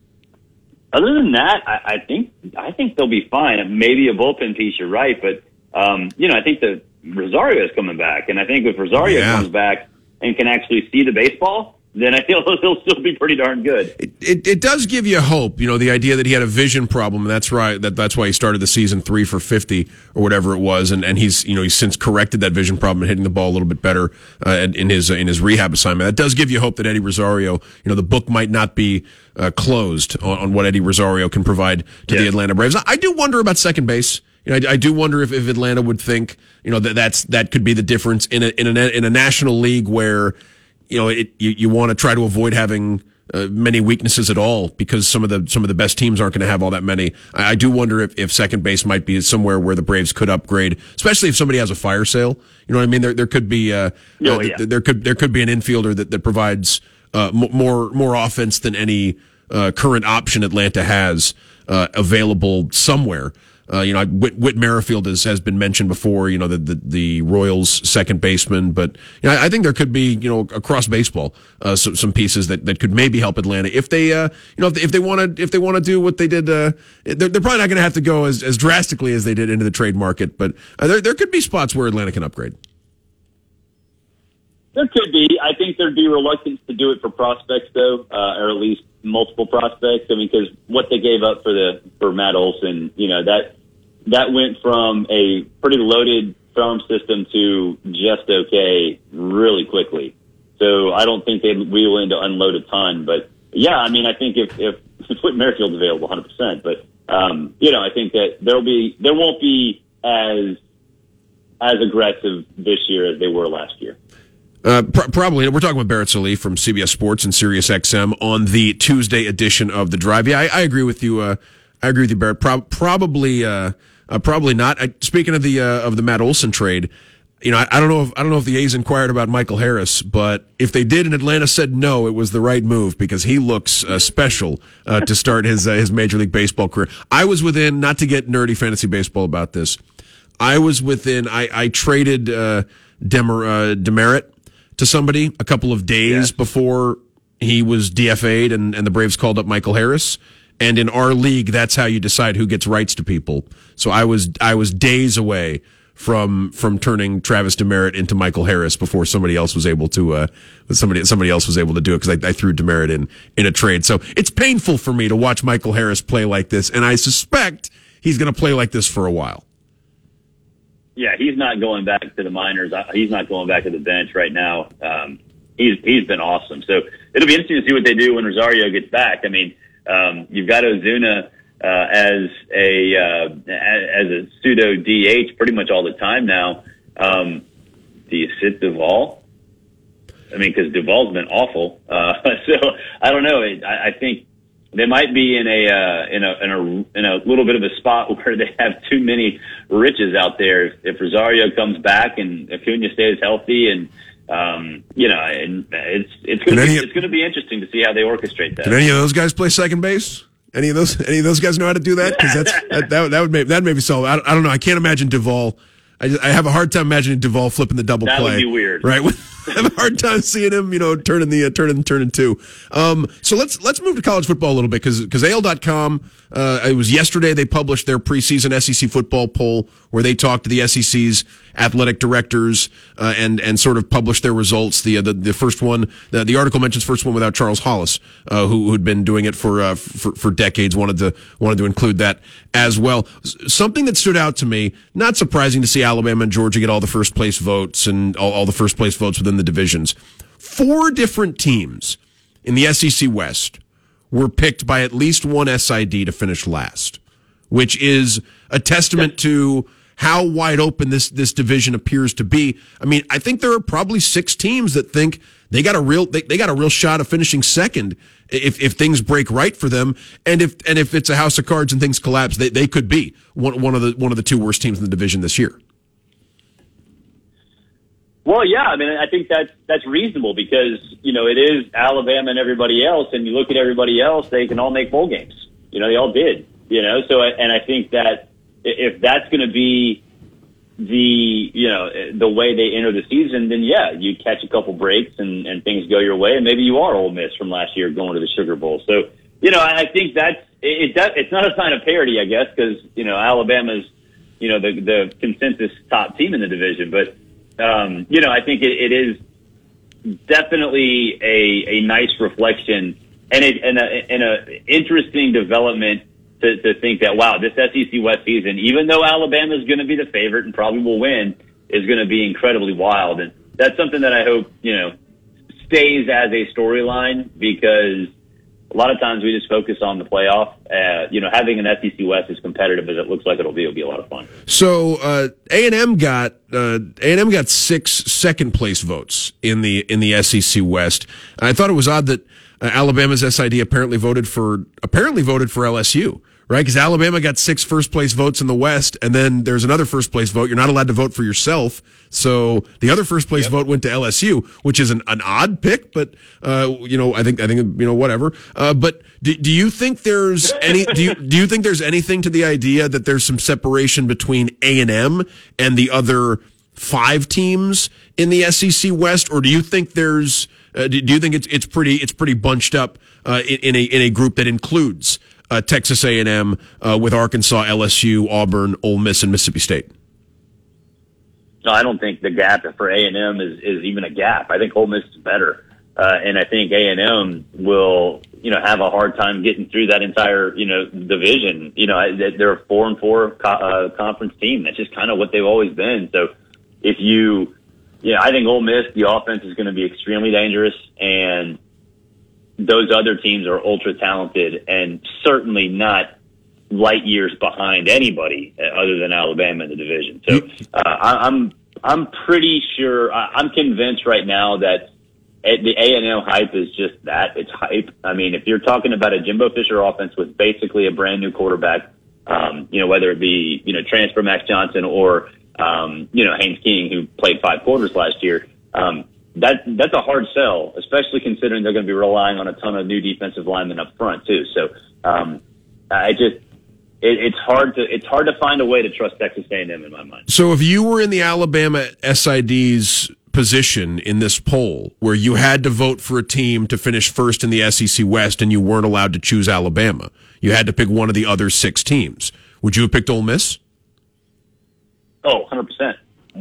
other than that, I, I think I think they'll be fine. Maybe a bullpen piece, you're right, but um, you know, I think that Rosario is coming back, and I think if Rosario Yeah. comes back and can actually see the baseball, then I feel he'll still be pretty darn good. It, it, it does give you hope, you know, the idea that he had a vision problem, and that's right. That that's why he started the season three for fifty or whatever it was, and, and he's you know he's since corrected that vision problem and hitting the ball a little bit better uh, in- his uh, in his rehab assignment. That does give you hope that Eddie Rosario, you know, the book might not be uh, closed on, on what Eddie Rosario can provide to the Atlanta Braves. I do wonder about second base. You know, I, I do wonder if, if Atlanta would think, you know, that that's that could be the difference in a in a in a national league where you know, it, you, you want to try to avoid having uh, many weaknesses at all because some of the some of the best teams aren't going to have all that many. I, I do wonder if, if second base might be somewhere where the Braves could upgrade, especially if somebody has a fire sale. You know what I mean? There there could be uh, Oh, uh, yeah. th- there could there could be an infielder that that provides uh, more more offense than any uh, current option Atlanta has uh, available somewhere. Uh, you know, Whit, Whit Merrifield has, has been mentioned before. You know, the, the the Royals' second baseman, but you know, I, think there could be you know across baseball uh, some, some pieces that, that could maybe help Atlanta if they uh, you know if they, want to if they want to do what they did. Uh, they're, they're probably not going to have to go as, as drastically as they did into the trade market, but uh, there there could be spots where Atlanta can upgrade. There could be. I think there'd be reluctance to do it for prospects, though, uh, or at least multiple prospects. I mean, because what they gave up for the for Matt Olson, you know that that went from a pretty loaded farm system to just okay really quickly. So I don't think they'd be willing to unload a ton. But yeah, I mean, I think if if, if Whit Merrifield's available, 100. percent But um, you know, I think that there'll be there won't be as as aggressive this year as they were last year. Uh, pr- probably. We're talking with Barrett Sallee from CBS Sports and Sirius XM on the Tuesday edition of the Drive. Yeah, I, I agree with you. Uh, I agree with you, Barrett. Pro- probably, uh, uh, probably not. I, speaking of the uh, of the Matt Olson trade, you know, I, I don't know if I don't know if the A's inquired about Michael Harris, but if they did and Atlanta said no, it was the right move because he looks uh, special uh, to start his uh, his Major League Baseball career. I was within, not to get nerdy fantasy baseball about this. I was within. I, I traded uh, Demer, uh, Demeritte to somebody a couple of days before he was DFA'd, and, and the Braves called up Michael Harris. And in our league, that's how you decide who gets rights to people. So I was I was days away from from turning Travis Demeritte into Michael Harris before somebody else was able to uh somebody somebody else was able to do it because I, I threw Demeritte in in a trade. So it's painful for me to watch Michael Harris play like this, and I suspect he's going to play like this for a while. Yeah, he's not going back to the minors. He's not going back to the bench right now. Um, he's he's been awesome. So it'll be interesting to see what they do when Rosario gets back. I mean, um, you've got Ozuna uh, as a uh, as a pseudo DH pretty much all the time now. Um, do you sit Duvall? I mean, because Duvall's been awful. Uh, so I don't know. I, I think they might be in a, uh, in a in a in a little bit of a spot where they have too many riches out there. If, if Rosario comes back and Acuna stays healthy, and um, you know, and it's it's going to be it's going to be interesting to see how they orchestrate that. Did any of those guys play second base? Any of those? Any of those guys know how to do that? Because that's that, that, that would maybe that maybe solve. I, I don't know. I can't imagine Duvall. I, just, I have a hard time imagining Duvall flipping the double That would play. be weird. right? I have a hard time seeing him, you know, turning the uh, turning turning two. Um, so let's let's move to college football a little bit because because AL.com. Uh, it was yesterday they published their preseason SEC football poll where they talked to the SEC's athletic directors uh, and and sort of published their results. The uh, the, the first one, the, the article mentions first one without Charles Hollis, uh, who who'd been doing it for uh, for for decades. Wanted to wanted to include that as well. Something that stood out to me, not surprising to see Alabama and Georgia get all the first place votes and all, all the first place votes within the divisions. Four different teams in the SEC West were picked by at least one SID to finish last, which is a testament to how wide open this this division appears to be. I mean, I think there are probably six teams that think they got a real they, they got a real shot of finishing second if if things break right for them, and if and if it's a house of cards and things collapse, they, they could be one one of the one of the two worst teams in the division this year. Well, yeah, I mean, I think that's that's reasonable because you know it is Alabama and everybody else, and you look at everybody else; they can all make bowl games. You know, they all did. You know, so and I think that if that's going to be the you know the way they enter the season, then yeah, you catch a couple breaks and and things go your way, and maybe you are Ole Miss from last year going to the Sugar Bowl. So you know, I think that's it, it it's not a sign of parity, I guess, because you know Alabama's you know the the consensus top team in the division, but um, you know I think it, it is definitely a a nice reflection and it and a, and a interesting development to, to think that wow this SEC West season, even though Alabama is going to be the favorite and probably will win, is going to be incredibly wild, and that's something that I hope you know stays as a storyline because a lot of times we just focus on the playoff. Uh, you know, having an SEC West as competitive as it looks like it'll be will be a lot of fun. So uh, A and M got uh, A and M got six second place votes in the in the SEC West. And I thought it was odd that uh, Alabama's SID apparently voted for apparently voted for LSU right? Because Alabama got six first place votes in the West, and then there's another first place vote. You're not allowed to vote for yourself. So the other first place yep. vote went to LSU, which is an, an odd pick, but, uh, you know, I think, I think, you know, whatever. Uh, but do, do you think there's any, do you, do you think there's anything to the idea that there's some separation between A&M and the other five teams in the SEC West? Or do you think there's, uh, do, do, you think it's, it's pretty, it's pretty bunched up, uh, in, in a, in a group that includes, uh, Texas A&M uh, with Arkansas, LSU, Auburn, Ole Miss, and Mississippi State? No, I don't think the gap for A and M is is even a gap. I think Ole Miss is better, uh, and I think A and M will you know have a hard time getting through that entire you know division. You know they're a four and four co- uh, conference team. That's just kind of what they've always been. So if you, know, I think Ole Miss the offense is going to be extremely dangerous, and those other teams are ultra talented and certainly not light years behind anybody other than Alabama in the division. So uh, I'm I'm pretty sure I'm convinced right now that the A and M hype is just that it's hype. I mean, if you're talking about a Jimbo Fisher offense with basically a brand new quarterback, um, you know whether it be you know transfer Max Johnson or um, you know Haynes King who played five quarters last year. Um, that that's a hard sell, especially considering they're going to be relying on a ton of new defensive linemen up front too. So um, I just it, it's hard to it's hard to find a way to trust Texas A&M in my mind. So if you were in the Alabama SID's position in this poll, where you had to vote for a team to finish first in the SEC West, and you weren't allowed to choose Alabama, you had to pick one of the other six teams. Would you have picked Ole Miss? Oh, 100 percent,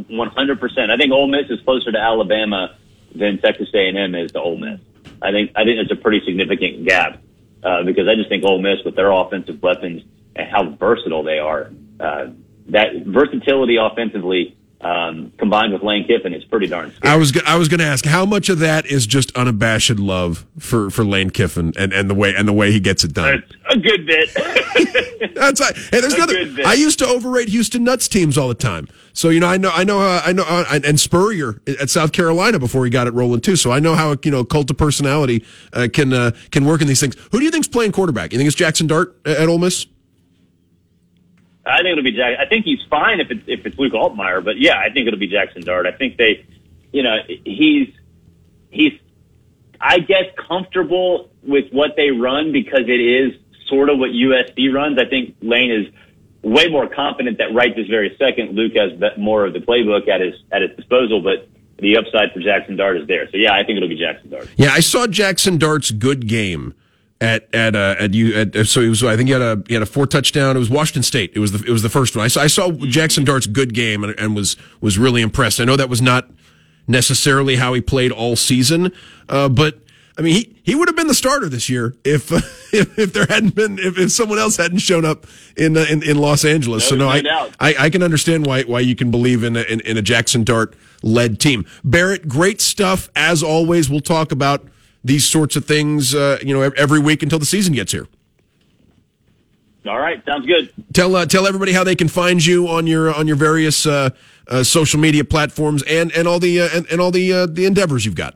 one hundred percent. I think Ole Miss is closer to Alabama than Texas A&M is to Ole Miss. I think I think it's a pretty significant gap uh, because I just think Ole Miss with their offensive weapons and how versatile they are, uh, that versatility offensively um, combined with Lane Kiffin is pretty darn. Scary. I was I was going to ask how much of that is just unabashed love for, for Lane Kiffin and, and the way and the way he gets it done. a good bit. That's right. Hey, there's another. I used to overrate Houston Nutt teams all the time. So you know, I know, I know, uh, I know, uh, and Spurrier at South Carolina before he got it rolling too. So I know how you know cult of personality uh, can uh, can work in these things. Who do you think's playing quarterback? You think it's Jackson Dart at Ole Miss? I think it'll be Jack. I think he's fine if it's if it's Luke Altmyer, but yeah, I think it'll be Jackson Dart. I think they, you know, he's he's, I guess, comfortable with what they run because it is sort of what USC runs. I think Lane is way more confident that right this very second Luke has more of the playbook at his at his disposal, but the upside for Jackson Dart is there. So yeah, I think it'll be Jackson Dart. Yeah, I saw Jackson Dart's good game at at uh, at you at, so he was I think he had a he had a four touchdown. It was Washington State. It was the it was the first one. I saw I saw Jackson Dart's good game and, and was was really impressed. I know that was not necessarily how he played all season, uh, but I mean he he would have been the starter this year if uh, if, if, there hadn't been if, if someone else hadn't shown up in uh, in, in Los Angeles. No, so no, no I, I, I can understand why why you can believe in a, in, in a Jackson Dart led team. Barrett, great stuff as always. We'll talk about these sorts of things, uh, you know, every week until the season gets here. All right, sounds good. Tell uh, tell everybody how they can find you on your on your various uh, uh social media platforms and and all the uh, and, and, all the uh, the endeavors you've got.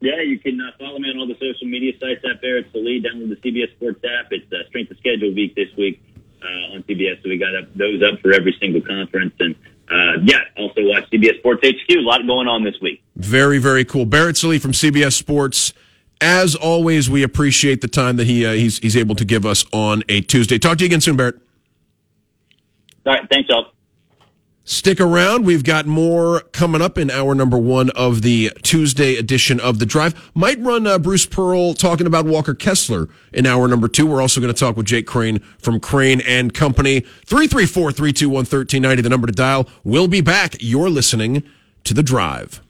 Yeah, you can follow me on all the social media sites out there. It's the lead. Download the CBS Sports app. It's Strength of Schedule week this week on CBS, so we got up, those up for every single conference and uh, yeah, also watch CBS Sports HQ. A lot going on this week. Very, very cool. Barrett Sallee from CBS Sports. As always, we appreciate the time that he uh, he's he's able to give us on a Tuesday. Talk to you again soon, Barrett. All right, thanks, y'all. Stick around. We've got more coming up in hour number one of the Tuesday edition of The Drive. Might run uh, Bruce Pearl talking about Walker Kessler in hour number two. We're also going to talk with Jake Crane from Crane and Company. 334 321 1390, the number to dial. We'll be back. You're listening to The Drive.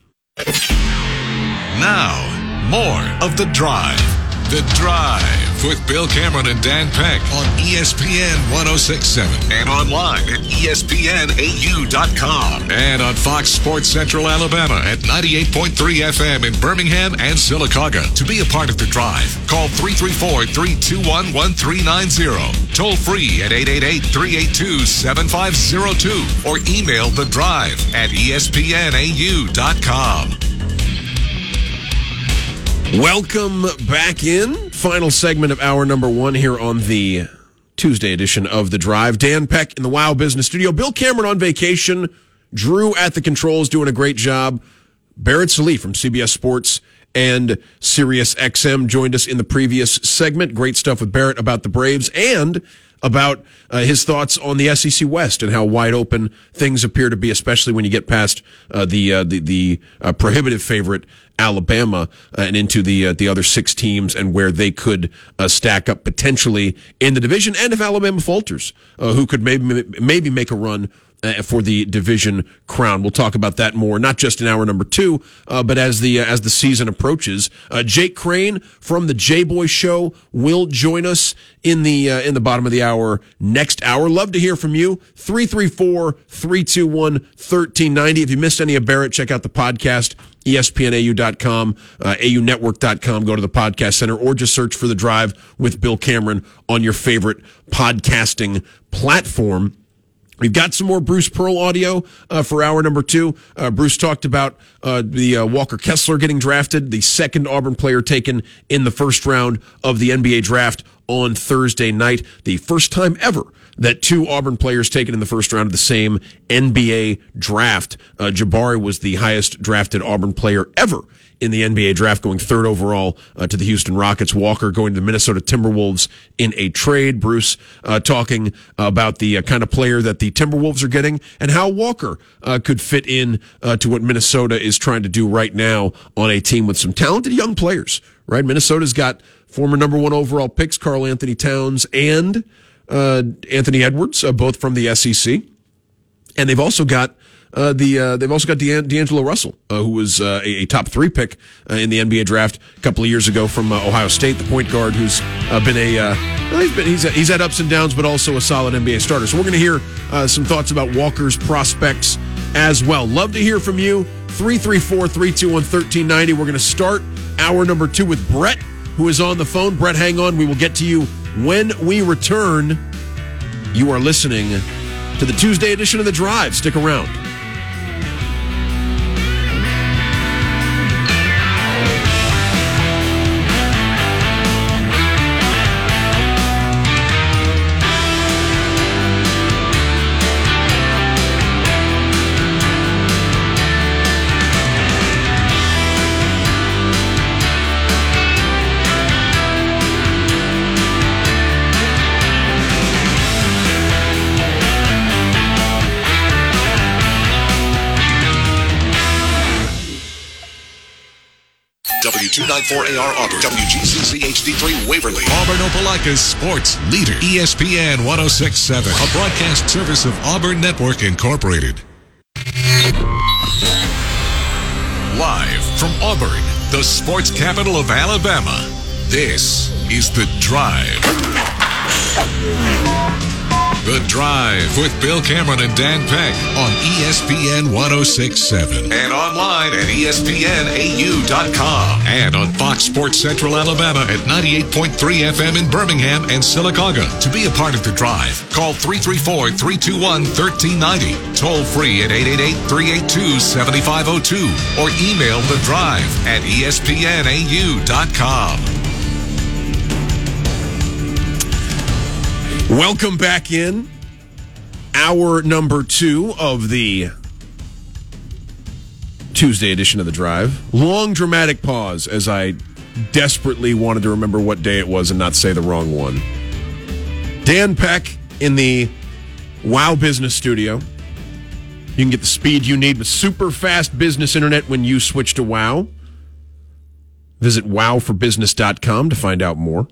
Now, more of The Drive. The Drive with Bill Cameron and Dan Peck on ESPN 1067 and online at ESPNAU.com and on Fox Sports Central Alabama at 98.3 FM in Birmingham and Sylacauga. To be a part of The Drive, call 334 321 1390. Toll free at 888 382 7502 or email The Drive at ESPNAU.com. Welcome back in. Final segment of hour number one here on the Tuesday edition of The Drive. Dan Peck in the Wow Business Studio. Bill Cameron on vacation. Drew at the controls doing a great job. Barrett Sallee from CBS Sports and Sirius XM joined us in the previous segment. Great stuff with Barrett about the Braves and about uh, his thoughts on the SEC West and how wide open things appear to be, especially when you get past uh, the uh, the, the uh, prohibitive favorite Alabama uh, and into the uh, the other six teams and where they could stack up potentially in the division, and if Alabama falters, who could maybe maybe make a run for the division crown. We'll talk about that more, not just in hour number two, uh, but as the uh, as the season approaches. Uh, Jake Crane from the J Boy Show will join us in the uh, in the bottom of the hour next hour. Love to hear from you. 334-321-1390. If you missed any of Barrett, check out the podcast. ESPNAU.com, uh, AUNetwork.com. Go to the podcast center or just search for the drive with Bill Cameron on your favorite podcasting platform. We've got some more Bruce Pearl audio uh, for hour number two. Uh, Bruce talked about uh, the uh, Walker Kessler getting drafted, the second Auburn player taken in the first round of the NBA draft on Thursday night. The first time ever that two Auburn players taken in the first round of the same NBA draft. Uh, Jabari was the highest drafted Auburn player ever in the NBA draft, going third overall uh, to the Houston Rockets. Walker going to the Minnesota Timberwolves in a trade. Bruce uh, talking about the uh, kind of player that the Timberwolves are getting and how Walker uh, could fit in uh, to what Minnesota is trying to do right now on a team with some talented young players. Right, Minnesota's got former number one overall picks Karl-Anthony Towns and Anthony Edwards, both from the SEC, and they've also got uh, the uh, they've also got D'An- D'Angelo Russell, uh, who was uh, a, a top three pick uh, in the NBA draft a couple of years ago from Ohio State, the point guard who's been a well, he's been he's he's had ups and downs, but also a solid NBA starter. So we're going to hear some thoughts about Walker's prospects as well. Love to hear from you. 334 321 1390. We're going to start hour number two with Brett, who is on the phone. Brett, hang on. We will get to you when we return. You are listening to the Tuesday edition of The Drive. Stick around. W294AR Auburn, WGCC HD3 Waverly, Auburn Opelika's sports leader, ESPN 1067, a broadcast service of Auburn Network Incorporated. Live from Auburn, the sports capital of Alabama, this is The Drive. The Drive with Bill Cameron and Dan Peck on ESPN 1067 and online at ESPNAU.com and on Fox Sports Central Alabama at 98.3 FM in Birmingham and Sylacauga. To be a part of The Drive, call 334 321 1390, toll free at 888 382 7502, or email The Drive at ESPNAU.com. Welcome back in. Hour number two of the Tuesday edition of The Drive. Long dramatic pause as I desperately wanted to remember what day it was and not say the wrong one. Dan Peck in the Wow Business Studio. You can get the speed you need with super fast business internet when you switch to WoW. Visit wowforbusiness.com to find out more.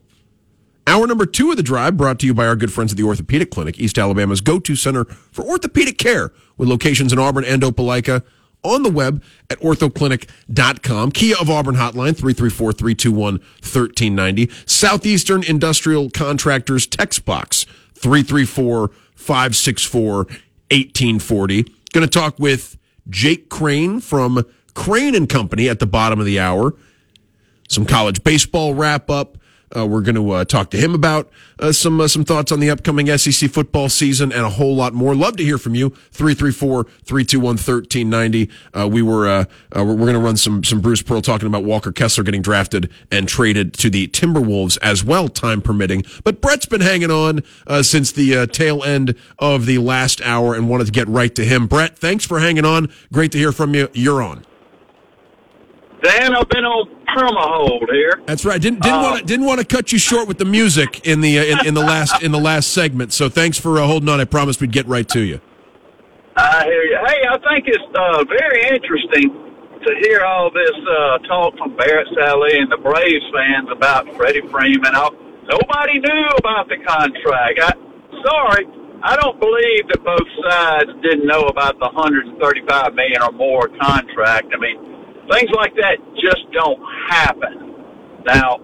Hour number two of the drive brought to you by our good friends at the Orthopedic Clinic, East Alabama's go to center for orthopedic care with locations in Auburn and Opelika on the web at orthoclinic.com. Kia of Auburn hotline 334 321 1390. Southeastern Industrial Contractors text box 334 564 1840. Going to talk with Jake Crane from Crane and Company at the bottom of the hour. Some college baseball wrap up. Uh, we're going to uh, talk to him about uh, some uh, some thoughts on the upcoming SEC football season and a whole lot more. Love to hear from you. 334-321-1390. Uh, we were uh, we're, we're going to run some some Bruce Pearl talking about Walker Kessler getting drafted and traded to the Timberwolves as well, time permitting. But Brett's been hanging on since the tail end of the last hour and wanted to get right to him. Brett, thanks for hanging on. Great to hear from you. You're on. Dan, I've been on permahold here. That's right. Didn't didn't uh, want to didn't want to cut you short with the music in the uh, in, in, the last in the last segment. So thanks for uh, holding on. I promised we'd get right to you. I hear you. Hey, I think it's uh, very interesting to hear all this uh, talk from Barrett Sallee and the Braves fans about Freddie Freeman. Nobody knew about the contract. I, sorry, I don't believe that both sides didn't know about the 135 million or more contract. I mean Things like that just don't happen. Now,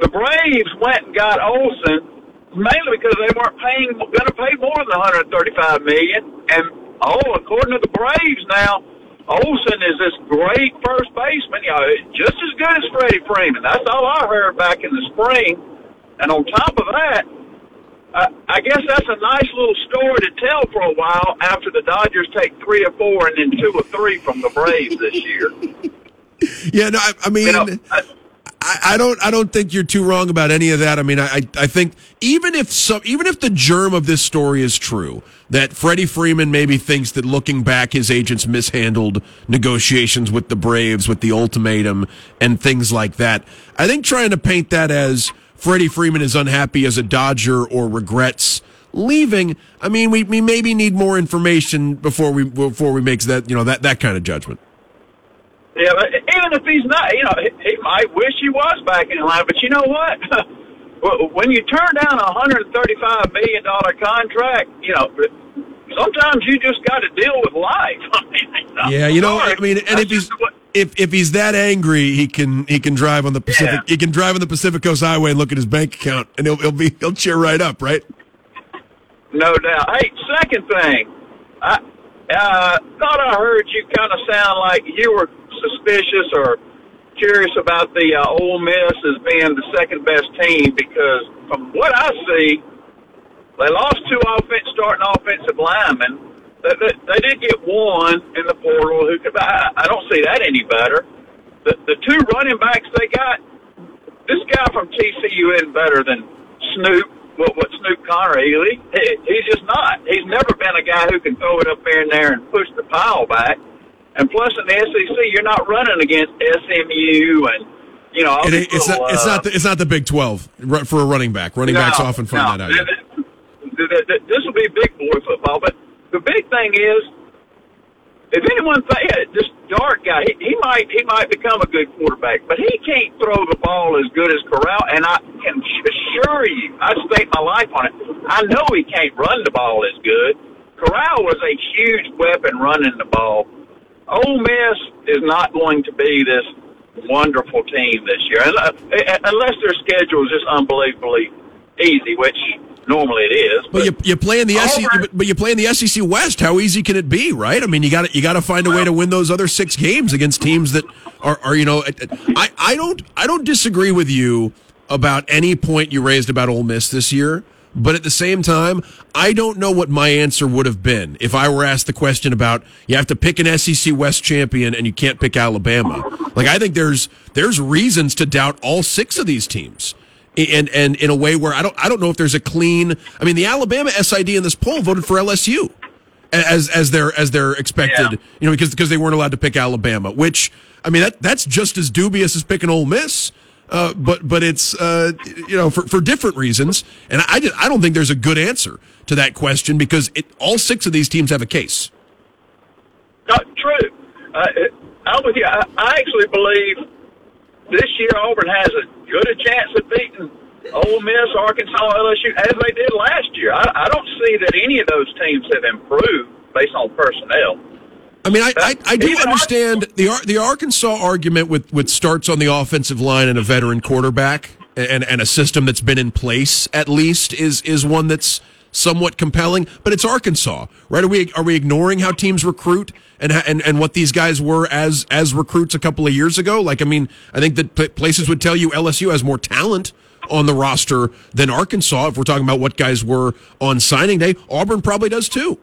the Braves went and got Olson mainly because they weren't paying going to pay more than 135 million. And oh, according to the Braves now, Olson is this great first baseman, you know, just as good as Freddie Freeman. That's all I heard back in the spring. And on top of that, I guess that's a nice little story to tell for a while after the Dodgers take three or four and then two or three from the Braves this year. yeah, no, I, I mean. You know, I, I, don't. I don't think you're too wrong about any of that. I mean, I. I think even if some, even if the germ of this story is true, that Freddie Freeman maybe thinks that looking back, his agents mishandled negotiations with the Braves, with the ultimatum and things like that. I think trying to paint that as Freddie Freeman is unhappy as a Dodger or regrets leaving. I mean, we, we maybe need more information before we before we make that you know that that kind of judgment. Yeah, but even if he's not, you know, he might wish he was back in line. But you know what? when you turn down a hundred thirty-five million dollar contract, you know, sometimes you just got to deal with life. yeah, you know, I mean, and if he's if if he's that angry, he can he can drive on the Pacific. Yeah. He can drive on the Pacific Coast Highway and look at his bank account, and he'll he'll be he'll cheer right up, right? No doubt. Hey, second thing, I uh, thought I heard you kind of sound like you were suspicious or curious about the uh, Ole Miss as being the second best team because from what I see, they lost two offense starting offensive linemen they, they, they did get one in the portal who could. I, I don't see that any better. The the two running backs they got. This guy from TCU isn't better than Snoop. What what Snoop Conner He, he, he's just not. He's never been a guy who can throw it up there and there and push the pile back. And plus, in the SEC, you're not running against SMU and you know. It, it's little, not. It's uh, not. The, it's not the Big Twelve for a running back. Running no, backs often find no, that out. This will be big boy football, but the big thing is, if anyone think this Dart guy, he, he might he might become a good quarterback, but he can't throw the ball as good as Corral. And I can assure you, I stake my life on it. I know he can't run the ball as good. Corral was a huge weapon running the ball. Ole Miss is not going to be this wonderful team this year, uh, unless their schedule is just unbelievably easy, which normally it is. But, but you you play in the SEC, but you play in the SEC West. How easy can it be, right? I mean, you got you got to find a way to win those other six games against teams that are, are you know. I I don't I don't disagree with you about any point you raised about Ole Miss this year. But at the same time, I don't know what my answer would have been if I were asked the question about you have to pick an SEC West champion and you can't pick Alabama. Like I think there's there's reasons to doubt all six of these teams and and in a way where I don't I don't know if there's a clean. I mean, the Alabama SID in this poll voted for LSU as as their as their expected. Yeah. You know, because because they weren't allowed to pick Alabama, which I mean that that's just as dubious as picking Ole Miss. Uh, but but it's uh, you know for, for different reasons, and I just, I don't think there's a good answer to that question because it, all six of these teams have a case. Not true. Uh, I'm with you. I, I actually believe this year Auburn has as good a chance of beating Ole Miss, Arkansas, LSU as they did last year. I, I don't see that any of those teams have improved based on personnel. I mean, I, I, I do understand the the Arkansas argument with, with starts on the offensive line and a veteran quarterback and, and a system that's been in place at least is is one that's somewhat compelling. But it's Arkansas, right? Are we are we ignoring how teams recruit and and and what these guys were as as recruits a couple of years ago? Like, I mean, I think that places would tell you LSU has more talent on the roster than Arkansas. If we're talking about what guys were on signing day, Auburn probably does too.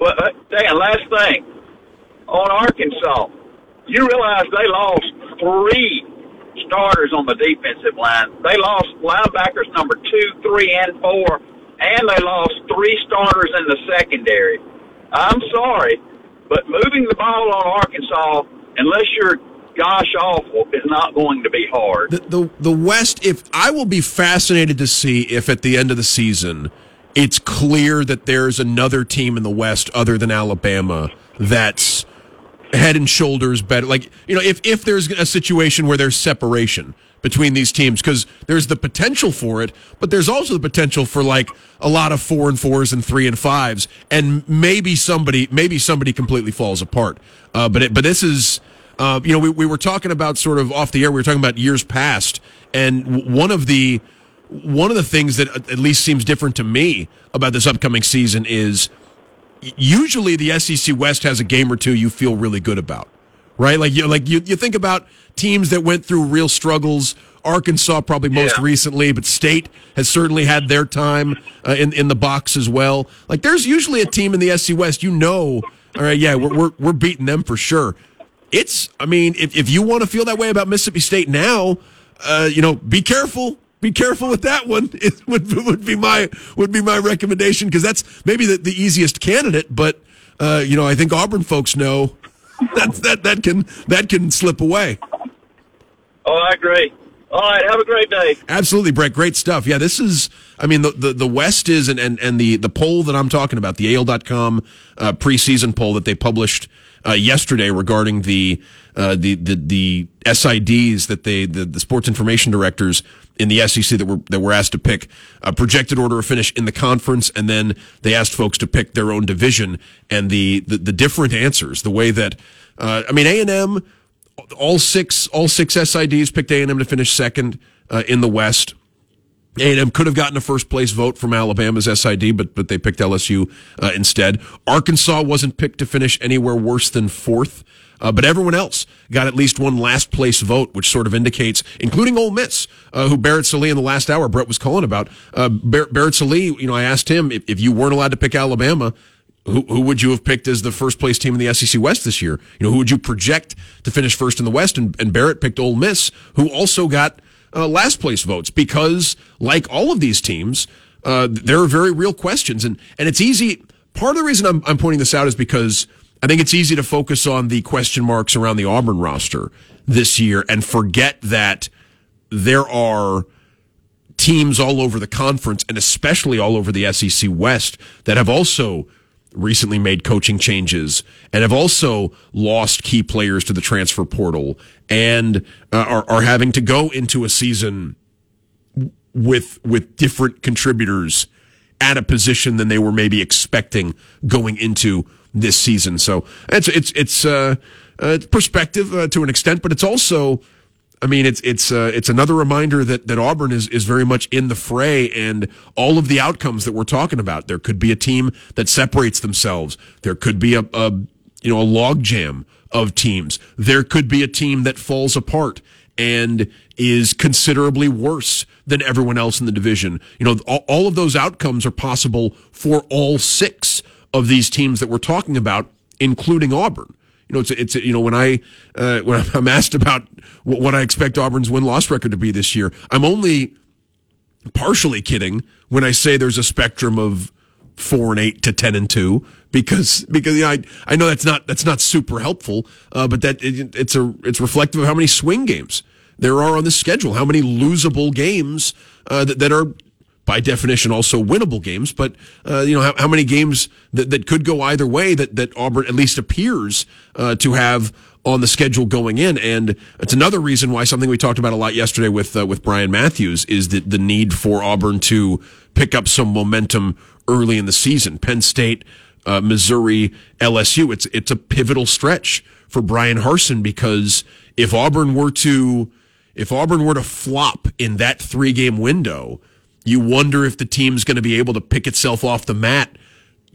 Well, uh, last thing on Arkansas, you realize they lost three starters on the defensive line. They lost linebackers number two, three, and four, and they lost three starters in the secondary. I'm sorry, but moving the ball on Arkansas, unless you're gosh awful, is not going to be hard. the, the the West. If I will be fascinated to see if at the end of the season it's clear that there's another team in the West other than Alabama that's head and shoulders better. Like you know, if if there's a situation where there's separation between these teams, because there's the potential for it, but there's also the potential for like a lot of four and fours and three and fives, and maybe somebody maybe somebody completely falls apart. Uh, but it, but this is. Uh, you know, we, we were talking about sort of off the air. We were talking about years past, and one of the one of the things that at least seems different to me about this upcoming season is usually the SEC West has a game or two you feel really good about, right? Like you like you, you think about teams that went through real struggles. Arkansas probably most Yeah. recently, but State has certainly had their time uh, in in the box as well. Like there's usually a team in the SEC West you know, all right, yeah, we're we're, we're beating them for sure. It's, I mean, if if you want to feel that way about Mississippi State now, uh, you know, be careful. Be careful with that one. It would would be my would be my recommendation because that's maybe the, the easiest candidate. But uh, you know, I think Auburn folks know that that that can that can slip away. Oh, I agree. All right, have a great day. Absolutely, Brett. Great stuff. Yeah, this is, I mean, the, the, the West is, and, and, and the, the poll that I'm talking about, the AL.com uh, preseason poll that they published uh, yesterday regarding the, uh, the, the, the SIDs that they, the, the sports information directors in the SEC that were, that were asked to pick a projected order of finish in the conference. And then they asked folks to pick their own division and the, the, the different answers, the way that, uh, I mean, A&M, all six all six SIDs picked A&M to finish second uh, in the West. A&M could have gotten a first place vote from Alabama's SID, but but they picked LSU uh, instead. Arkansas wasn't picked to finish anywhere worse than fourth. Uh, but everyone else got at least one last place vote, which sort of indicates, including Ole Miss, uh, who Barrett Sallee in the last hour Brett was calling about. Uh, Bar- Barrett Sallee, you know, I asked him if, if you weren't allowed to pick Alabama, who, who would you have picked as the first place team in the SEC West this year? You know, who would you project to finish first in the West? And, and Barrett picked Ole Miss, who also got uh, last place votes because, like all of these teams, uh, there are very real questions, and and it's easy. Part of the reason I'm, I'm pointing this out is because I think it's easy to focus on the question marks around the Auburn roster this year and forget that there are teams all over the conference and especially all over the SEC West that have also recently made coaching changes and have also lost key players to the transfer portal and uh, are, are having to go into a season with with different contributors at a position than they were maybe expecting going into this season. So it's it's it's uh, uh, perspective uh, to an extent, but it's also I mean, it's it's uh, it's another reminder that that Auburn is is very much in the fray, and all of the outcomes that we're talking about. There could be a team that separates themselves. There could be a, a you know a logjam of teams. There could be a team that falls apart and is considerably worse than everyone else in the division. You know, all, all of those outcomes are possible for all six of these teams that we're talking about, including Auburn. You know, it's it's you know when I uh, when I'm asked about what, I expect Auburn's win loss record to be this year, I'm only partially kidding when I say there's a spectrum of four and eight to ten and two because because you know, I I know that's not that's not super helpful, uh, but that it, it's a it's reflective of how many swing games there are on the schedule, how many losable games uh, that, that are by definition also winnable games. But uh, you know how, how, many games that, that could go either way that that Auburn at least appears uh, to have on the schedule going in, and it's another reason why something we talked about a lot yesterday with uh, with Brian Matthews is that the need for Auburn to pick up some momentum early in the season. Penn State, uh, Missouri, LSU. It's it's a pivotal stretch for Bryan Harsin because if Auburn were to if Auburn were to flop in that three game window, you wonder if the team's going to be able to pick itself off the mat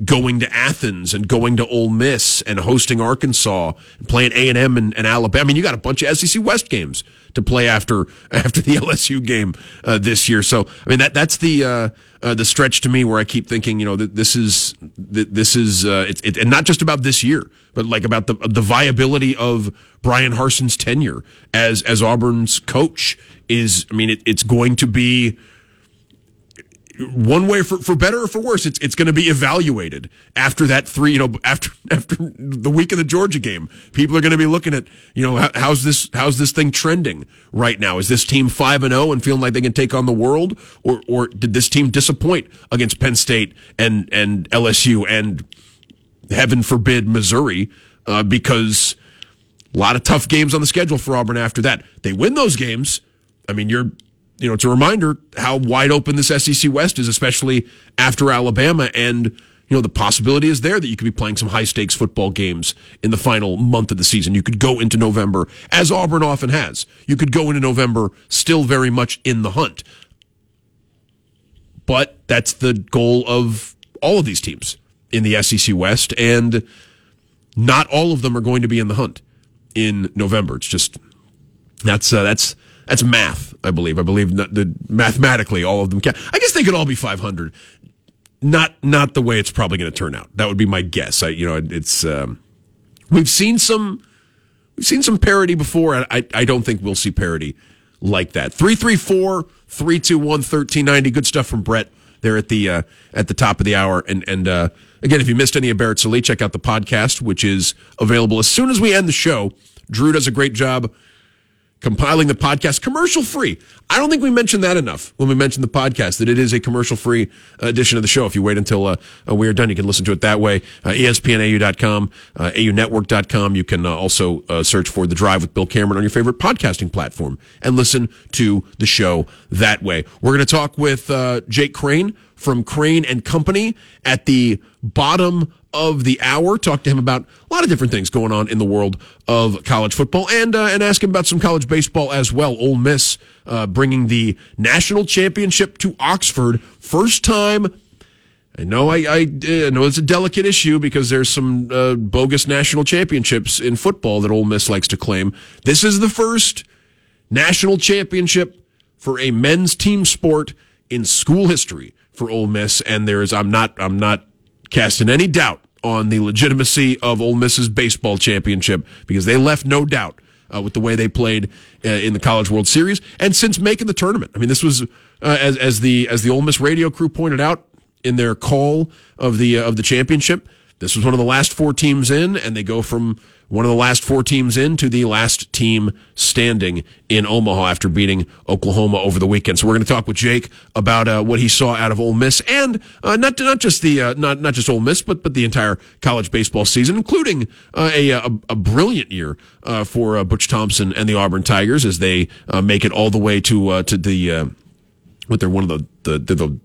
going to Athens and going to Ole Miss and hosting Arkansas and playing A and M and Alabama. I mean, you got a bunch of SEC West games to play after after the LSU game uh, this year. So I mean that that's the uh, uh, the stretch to me where I keep thinking, you know, that this is that this is uh, it's it, and not just about this year, but like about the the viability of Bryan Harsin's tenure as as Auburn's coach is. I mean, it, it's going to be one way for, for better or for worse, it's it's going to be evaluated after that three, you know, after after the week of the Georgia game. People are going to be looking at, you know, how, how's this how's this thing trending right now? Is this team five and zero oh and feeling like they can take on the world, or or did this team disappoint against Penn State and and LSU and heaven forbid Missouri uh, because a lot of tough games on the schedule for Auburn after that. They win those games. I mean, you're you know, it's a reminder how wide open this SEC West is, especially after Alabama. And, you know, the possibility is there that you could be playing some high stakes football games in the final month of the season. You could go into November, as Auburn often has. You could go into November still very much in the hunt. But that's the goal of all of these teams in the SEC West. And not all of them are going to be in the hunt in November. It's just, that's, uh, that's, that's math, I believe. I believe that mathematically all of them can. I guess they could all be 500. Not not the way it's probably going to turn out. That would be my guess. I you know it's um, we've seen some we've seen some parody before. I I don't think we'll see parody like that. 334 321 1390. Good stuff from Brett there at the uh, at the top of the hour. And and uh, again, if you missed any of Barrett Sallee, check out the podcast, which is available as soon as we end the show. Drew does a great job compiling the podcast commercial free. I don't think we mentioned that enough when we mentioned the podcast that it is a commercial free edition of the show. If you wait until uh, uh, we are done, you can listen to it that way. Uh, ESPNAU.com, uh, AUNetwork.com. You can uh, also uh, search for The Drive with Bill Cameron on your favorite podcasting platform and listen to the show that way. We're going to talk with uh, Jake Crane from Crane and Company at the bottom of the hour. Talk to him about a lot of different things going on in the world of college football, and uh, and ask him about some college baseball as well. Ole Miss uh, bringing the national championship to Oxford, first time. I know I, I, I know it's a delicate issue because there's some uh, bogus national championships in football that Ole Miss likes to claim. This is the first national championship for a men's team sport in school history for Ole Miss, and there's I'm not I'm not casting any doubt on the legitimacy of Ole Miss's baseball championship because they left no doubt uh, with the way they played uh, in the College World Series and since making the tournament. I mean, this was uh, as as the as the Ole Miss radio crew pointed out in their call of the uh, of the championship. This was one of the last four teams in, and they go from one of the last four teams in to the last team standing in Omaha after beating Oklahoma over the weekend. So we're going to talk with Jake about uh, what he saw out of Ole Miss and uh, not not just the uh, not not just Ole Miss, but but the entire college baseball season, including uh, a, a, a brilliant year uh, for uh, Butch Thompson and the Auburn Tigers as they make it all the way to to the what they're one of the the, the, the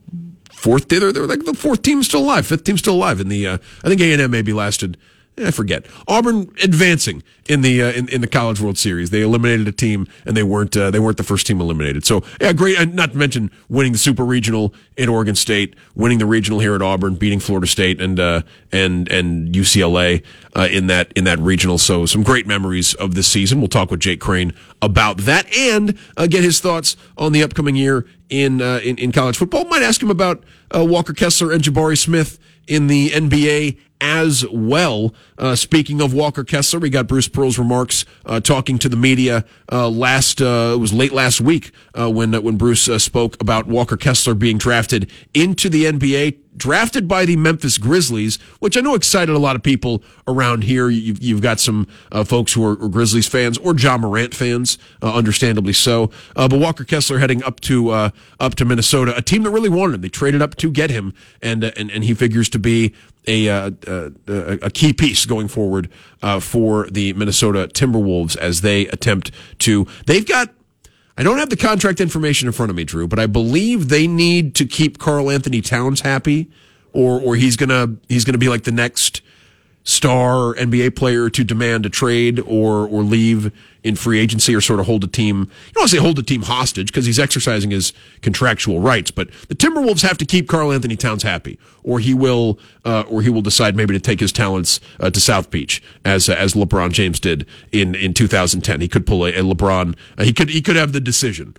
fourth they're, they're like the fourth team still alive, fifth team still alive in the Uh, I think A and M maybe lasted I forget. Auburn advancing in the uh, in, in the College World Series. They eliminated a team, and they weren't uh, they weren't the first team eliminated. So yeah, great. And not to mention winning the Super Regional in Oregon State, winning the regional here at Auburn, beating Florida State and uh, and and UCLA uh, in that in that regional. So some great memories of this season. We'll talk with Jake Crane about that and uh, get his thoughts on the upcoming year in uh, in, in college football. Might ask him about Walker Kessler and Jabari Smith in the NBA as well. Uh, speaking of Walker Kessler, we got Bruce Pearl's remarks uh, talking to the media uh, last. Uh, it was late last week uh, when when Bruce uh, spoke about Walker Kessler being drafted into the NBA drafted by the Memphis Grizzlies, which I know excited a lot of people around here. You've, you've got some uh, folks who are, are, Grizzlies fans or Ja Morant fans, uh, understandably so. Uh, but Walker Kessler heading up to up to Minnesota, a team that really wanted him. They traded up to get him, and and and he figures to be a uh, a, a, key piece going forward uh, for the Minnesota Timberwolves as they attempt to. They've got. I don't have the contract information in front of me, Drew, but I believe they need to keep Karl-Anthony Towns happy, or or he's gonna he's gonna be like the next star NBA player to demand a trade or or leave in free agency or sort of hold a team. You don't want to say hold a team hostage because he's exercising his contractual rights, but the Timberwolves have to keep Karl-Anthony Towns happy, or he will uh, or he will decide maybe to take his talents uh, to South Beach as uh, as LeBron James did in in 2010. He could pull a, a LeBron. Uh, he could he could have the decision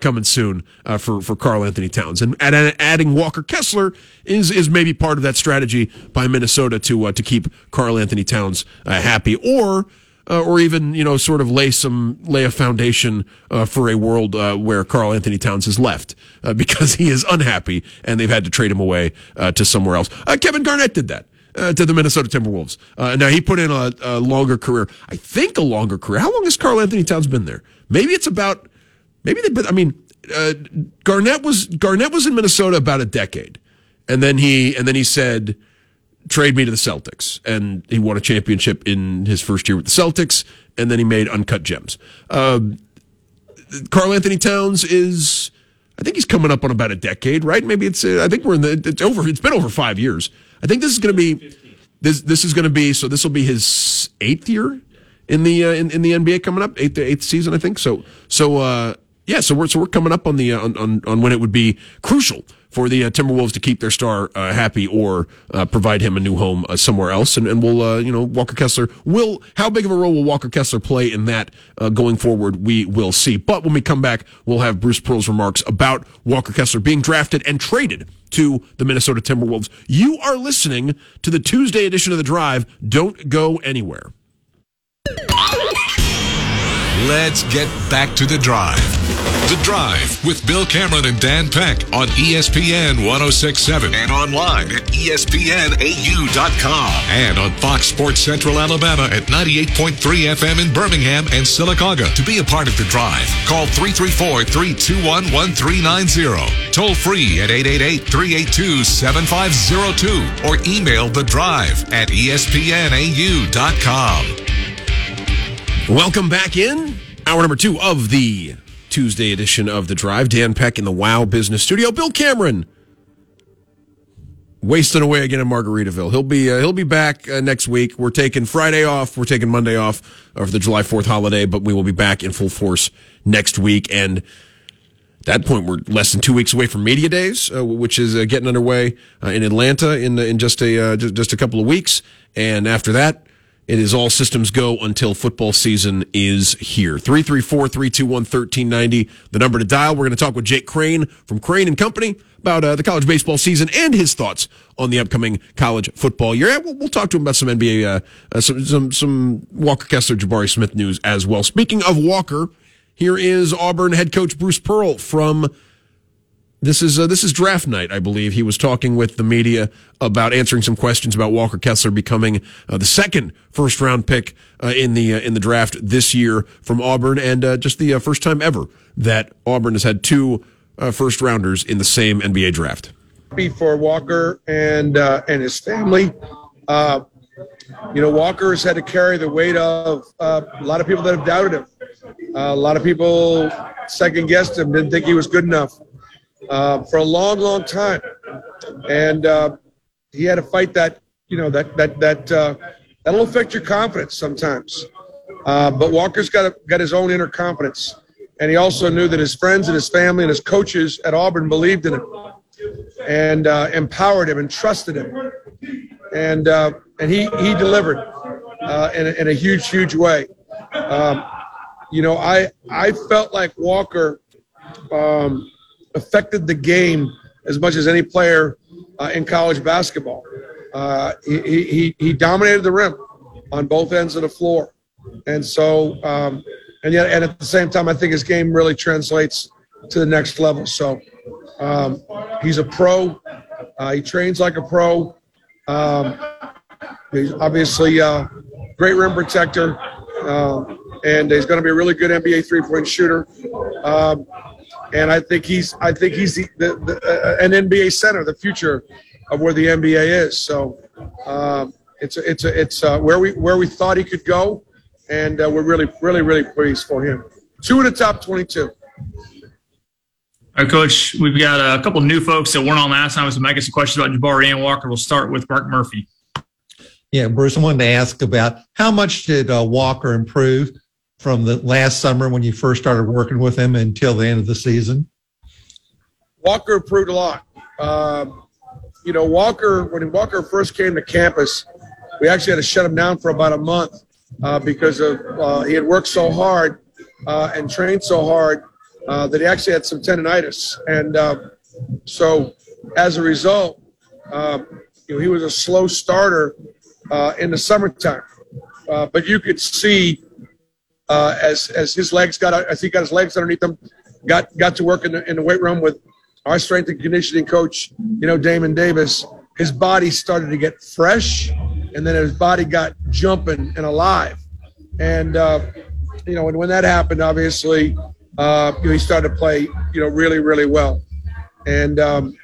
coming soon uh, for for Karl-Anthony Towns, and, adding Walker Kessler is is maybe part of that strategy by Minnesota to uh, to keep Karl-Anthony Towns uh, happy, or uh, or even you know sort of lay some lay a foundation uh, for a world uh, where Karl-Anthony Towns has left because he is unhappy and they've had to trade him away to somewhere else. Kevin Garnett did that. to the Minnesota Timberwolves. now he put in a, a longer career. I think a longer career. How long has Karl-Anthony Towns been there? Maybe it's about maybe they. But I mean, uh, Garnett was Garnett was in Minnesota about a decade, and then he and then he said, "Trade me to the Celtics," and he won a championship in his first year with the Celtics, and then he made Uncut Gems. Uh, Karl-Anthony Towns is. I think he's coming up on about a decade, right? Maybe it's. Uh, I think we're in the. It's over. It's been over five years. I think this is going to be. This this is going to be. So this will be his eighth year in the uh, in, in the NBA coming up, eighth eighth season, I think. So so uh, yeah, so we're so we're coming up on the uh, on, on, on when it would be crucial for the uh, Timberwolves to keep their star uh, happy or uh, provide him a new home uh, somewhere else. And, and we'll, uh, you know, Walker Kessler will, how big of a role will Walker Kessler play in that going forward? We will see. But when we come back, we'll have Bruce Pearl's remarks about Walker Kessler being drafted and traded to the Minnesota Timberwolves. You are listening to the Tuesday edition of The Drive. Don't go anywhere. Let's get back to the drive. The Drive with Bill Cameron and Dan Peck on ESPN 1067 and online at ESPNAU.com and on Fox Sports Central Alabama at 98.3 FM in Birmingham and Sylacauga. To be a part of The Drive, call 334 321 1390. Toll free at 888 382 7502 or email The Drive at ESPNAU.com. Welcome back in. Hour number two of the Tuesday edition of The Drive. Dan Peck in the Wow Business Studio. Bill Cameron wasting away again in Margaritaville. He'll be uh, he'll be back uh, next week. We're taking Friday off. We're taking Monday off for the July Fourth holiday, but we will be back in full force next week. And at that point, we're less than two weeks away from Media Days, uh, which is uh, getting underway uh, in Atlanta in in just a just, just a couple of weeks. And after that, it is all systems go until football season is here. 334 321 1390, the number to dial. We're going to talk with Jake Crane from Crane and Company about uh, the college baseball season and his thoughts on the upcoming college football year. We'll, we'll talk to him about some NBA, uh, uh, some, some, some Walker Kessler, Jabari Smith news as well. Speaking of Walker, here is Auburn head coach Bruce Pearl from this is uh, this is draft night, I believe. He was talking with the media about answering some questions about Walker Kessler becoming uh, the second first round pick uh, in the uh, in the draft this year from Auburn, and uh, just the uh, first time ever that Auburn has had two first rounders in the same NBA draft. Happy for Walker and and his family. you know, Walker has had to carry the weight of a lot of people that have doubted him. a lot of people second guessed him, didn't think he was good enough uh, for a long, long time, and uh, he had to fight that. You know that that that uh, that'll affect your confidence sometimes. Uh, but Walker's got a, got his own inner confidence, and he also knew that his friends and his family and his coaches at Auburn believed in him, and uh, empowered him and trusted him, and and he he delivered in a, in, a, huge huge way. Um, you know, I I felt like Walker. Um, affected the game as much as any player uh, in college basketball. Uh, he, he he dominated the rim on both ends of the floor, and so um, and yet and at the same time, I think his game really translates to the next level. So um, he's a pro. Uh, he trains like a pro. Um, he's obviously a great rim protector, um, and he's going to be a really good NBA three-point shooter. And I think he's I think he's the, the, the, uh, an NBA center, the future of where the NBA is. So um, it's a, it's a, it's uh, where we where we thought he could go, and uh, we're really really really pleased for him. Two in the top twenty-two. All right, Coach, we've got a couple of new folks that weren't on last time, so might get some questions about Jabari and Walker. We'll start with Mark Murphy. Yeah, Bruce, I wanted to ask about how much did uh, Walker improve from the last summer when you first started working with him until the end of the season? Walker improved a lot. Um, you know, Walker, when Walker first came to campus, we actually had to shut him down for about a month uh, because of uh, he had worked so hard uh, and trained so hard uh, that he actually had some tendonitis, and uh, so as a result, um, you know, he was a slow starter uh, in the summertime. but you could see as as his legs got as he got his legs underneath him, got got to work in the, in the weight room with our strength and conditioning coach, you know, Damon Davis, his body started to get fresh and then his body got jumping and alive. And, uh, you know, and when that happened, obviously, uh, you know, he started to play, you know, really, really well. And um,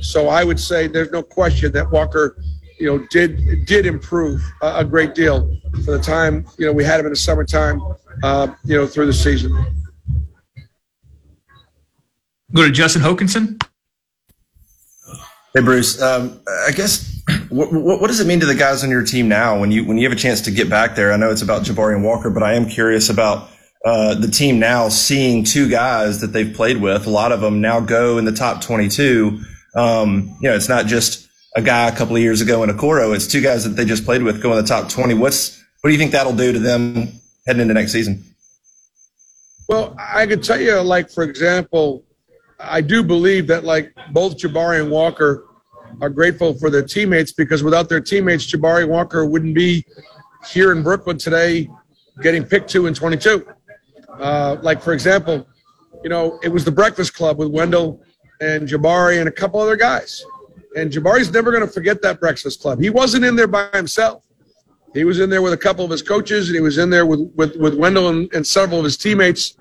so I would say there's no question that Walker, you know, did did improve a, a great deal for the time, you know, we had him in the summertime, uh, you know, through the season. Go to Justin Hokanson. Hey Bruce, um, I guess what, what, what, does it mean to the guys on your team now when you when you have a chance to get back there? I know it's about Jabari and Walker, but I am curious about uh, the team now seeing two guys that they've played with. A lot of them now go in the top 22. Um, you know, it's not just a guy a couple of years ago in Okoro. It's two guys that they just played with going in the top 20. What's what do you think that'll do to them heading into next season? Well, I could tell you, like for example, I do believe that like both Jabari and Walker are grateful for their teammates because without their teammates, Jabari Walker wouldn't be here in Brooklyn today getting picked two and 22. Uh, like, for example, you know, it was the Breakfast Club with Wendell and Jabari and a couple other guys. And Jabari's never going to forget that Breakfast Club. He wasn't in there by himself. He was in there with a couple of his coaches, and he was in there with, with, with Wendell and, and several of his teammates.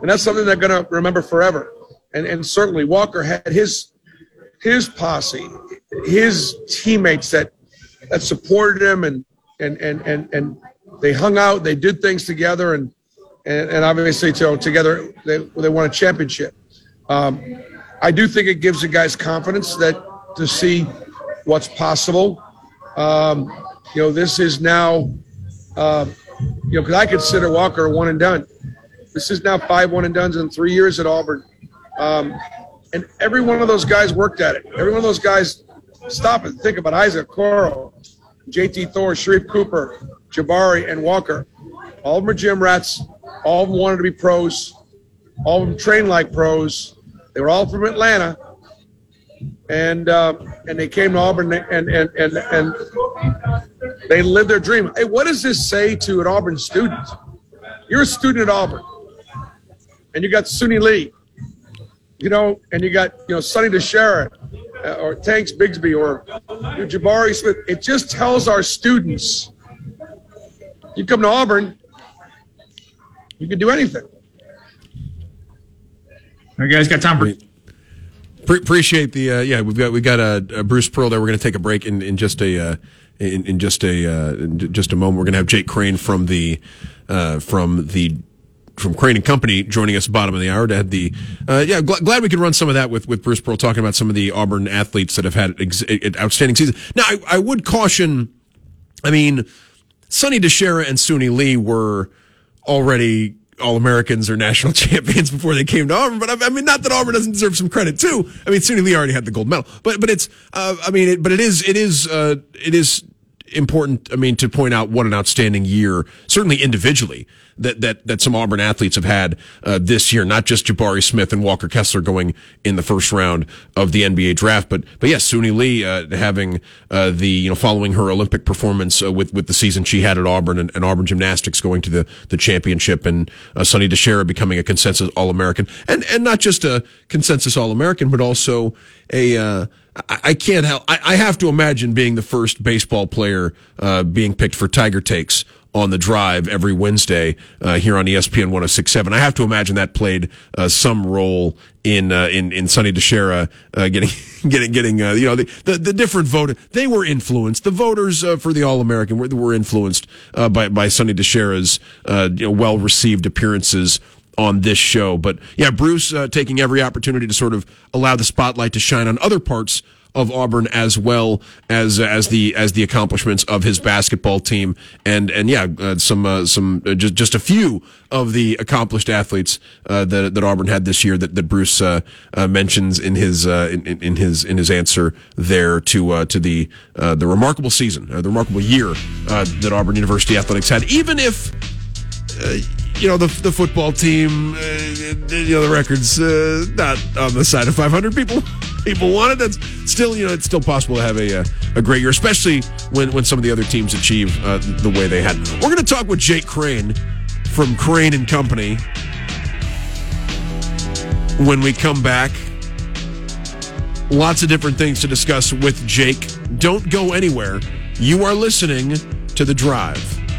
And that's something they're going to remember forever and and certainly Walker had his his posse, his teammates that that supported him and and and and and they hung out, they did things together, and and, and obviously to, together they they won a championship. Um, I do think it gives the guys confidence that to see what's possible. Um, you know, this is now, uh, you know, because I consider Walker a one and done. This is now five one and duns in three years at Auburn. Um, and every one of those guys worked at it. Every one of those guys, stop and think about Isaac Okoro, JT Thor, Sharife Cooper, Jabari, and Walker. All of them are gym rats. All of them wanted to be pros. All of them trained like pros. They were all from Atlanta, and uh, and they came to Auburn and and and and they lived their dream. Hey, what does this say to an Auburn student? You're a student at Auburn, and you got Suni Lee, you know, and you got, you know, Sonny DiChiara uh, or Tanks Bigsby or Jabari Smith. It just tells our students you come to Auburn, you can do anything. All right, guys, got time for. Pre- appreciate the uh, yeah we've got we got a, uh, Bruce Pearl there. We're going to take a break in, in just a uh, in, in, just a uh, in just a moment. We're going to have Jake Crane from the uh, from the from Crane and Company joining us bottom of the hour to have the uh, yeah gl- glad we could run some of that with with Bruce Pearl talking about some of the Auburn athletes that have had ex- outstanding season. Now I, I would caution, I mean, Sonny DiChiara and Suni Lee were already all Americans or national champions before they came to Auburn. But I, I, mean, not that Auburn doesn't deserve some credit too. I mean, Suni Lee already had the gold medal, but but it's uh, I mean, it, but it is it is uh, it is important. I mean, to point out what an outstanding year, certainly individually, that that that some Auburn athletes have had uh, this year. Not just Jabari Smith and Walker Kessler going in the first round of the NBA draft, but but yes, Suni Lee uh, having uh, the you know following her Olympic performance uh, with with the season she had at Auburn and, and, Auburn gymnastics going to the the championship, and uh, Sonny DiChiara becoming a consensus All American, and and not just a consensus All American, but also a uh, I, can't help. I, have to imagine being the first baseball player uh, being picked for Tiger Takes on the drive every Wednesday uh, here on ESPN 106.7. I have to imagine that played uh, some role in uh, in in Sonny DiChiara uh, getting getting getting uh, you know the, the, the different voter they were influenced. The voters for the All American were were influenced by by Sonny DiChiara's you know, well received appearances on this show. But yeah, Bruce uh, taking every opportunity to sort of allow the spotlight to shine on other parts of Auburn as well as uh, as the as the accomplishments of his basketball team and and yeah uh, some uh, some uh, just just a few of the accomplished athletes uh, that that Auburn had this year that that Bruce mentions in his in, in, his in his answer there to to the the remarkable season the remarkable year that Auburn University athletics had even if you know the the football team, uh, you know the records uh, not on the side of 500 people. People want it. That's still you know it's still possible to have a uh, a great year, especially when when some of the other teams achieve uh, the way they had. We're going to talk with Jake Crane from Crane and Company when we come back. Lots of different things to discuss with Jake. Don't go anywhere. You are listening to the Drive.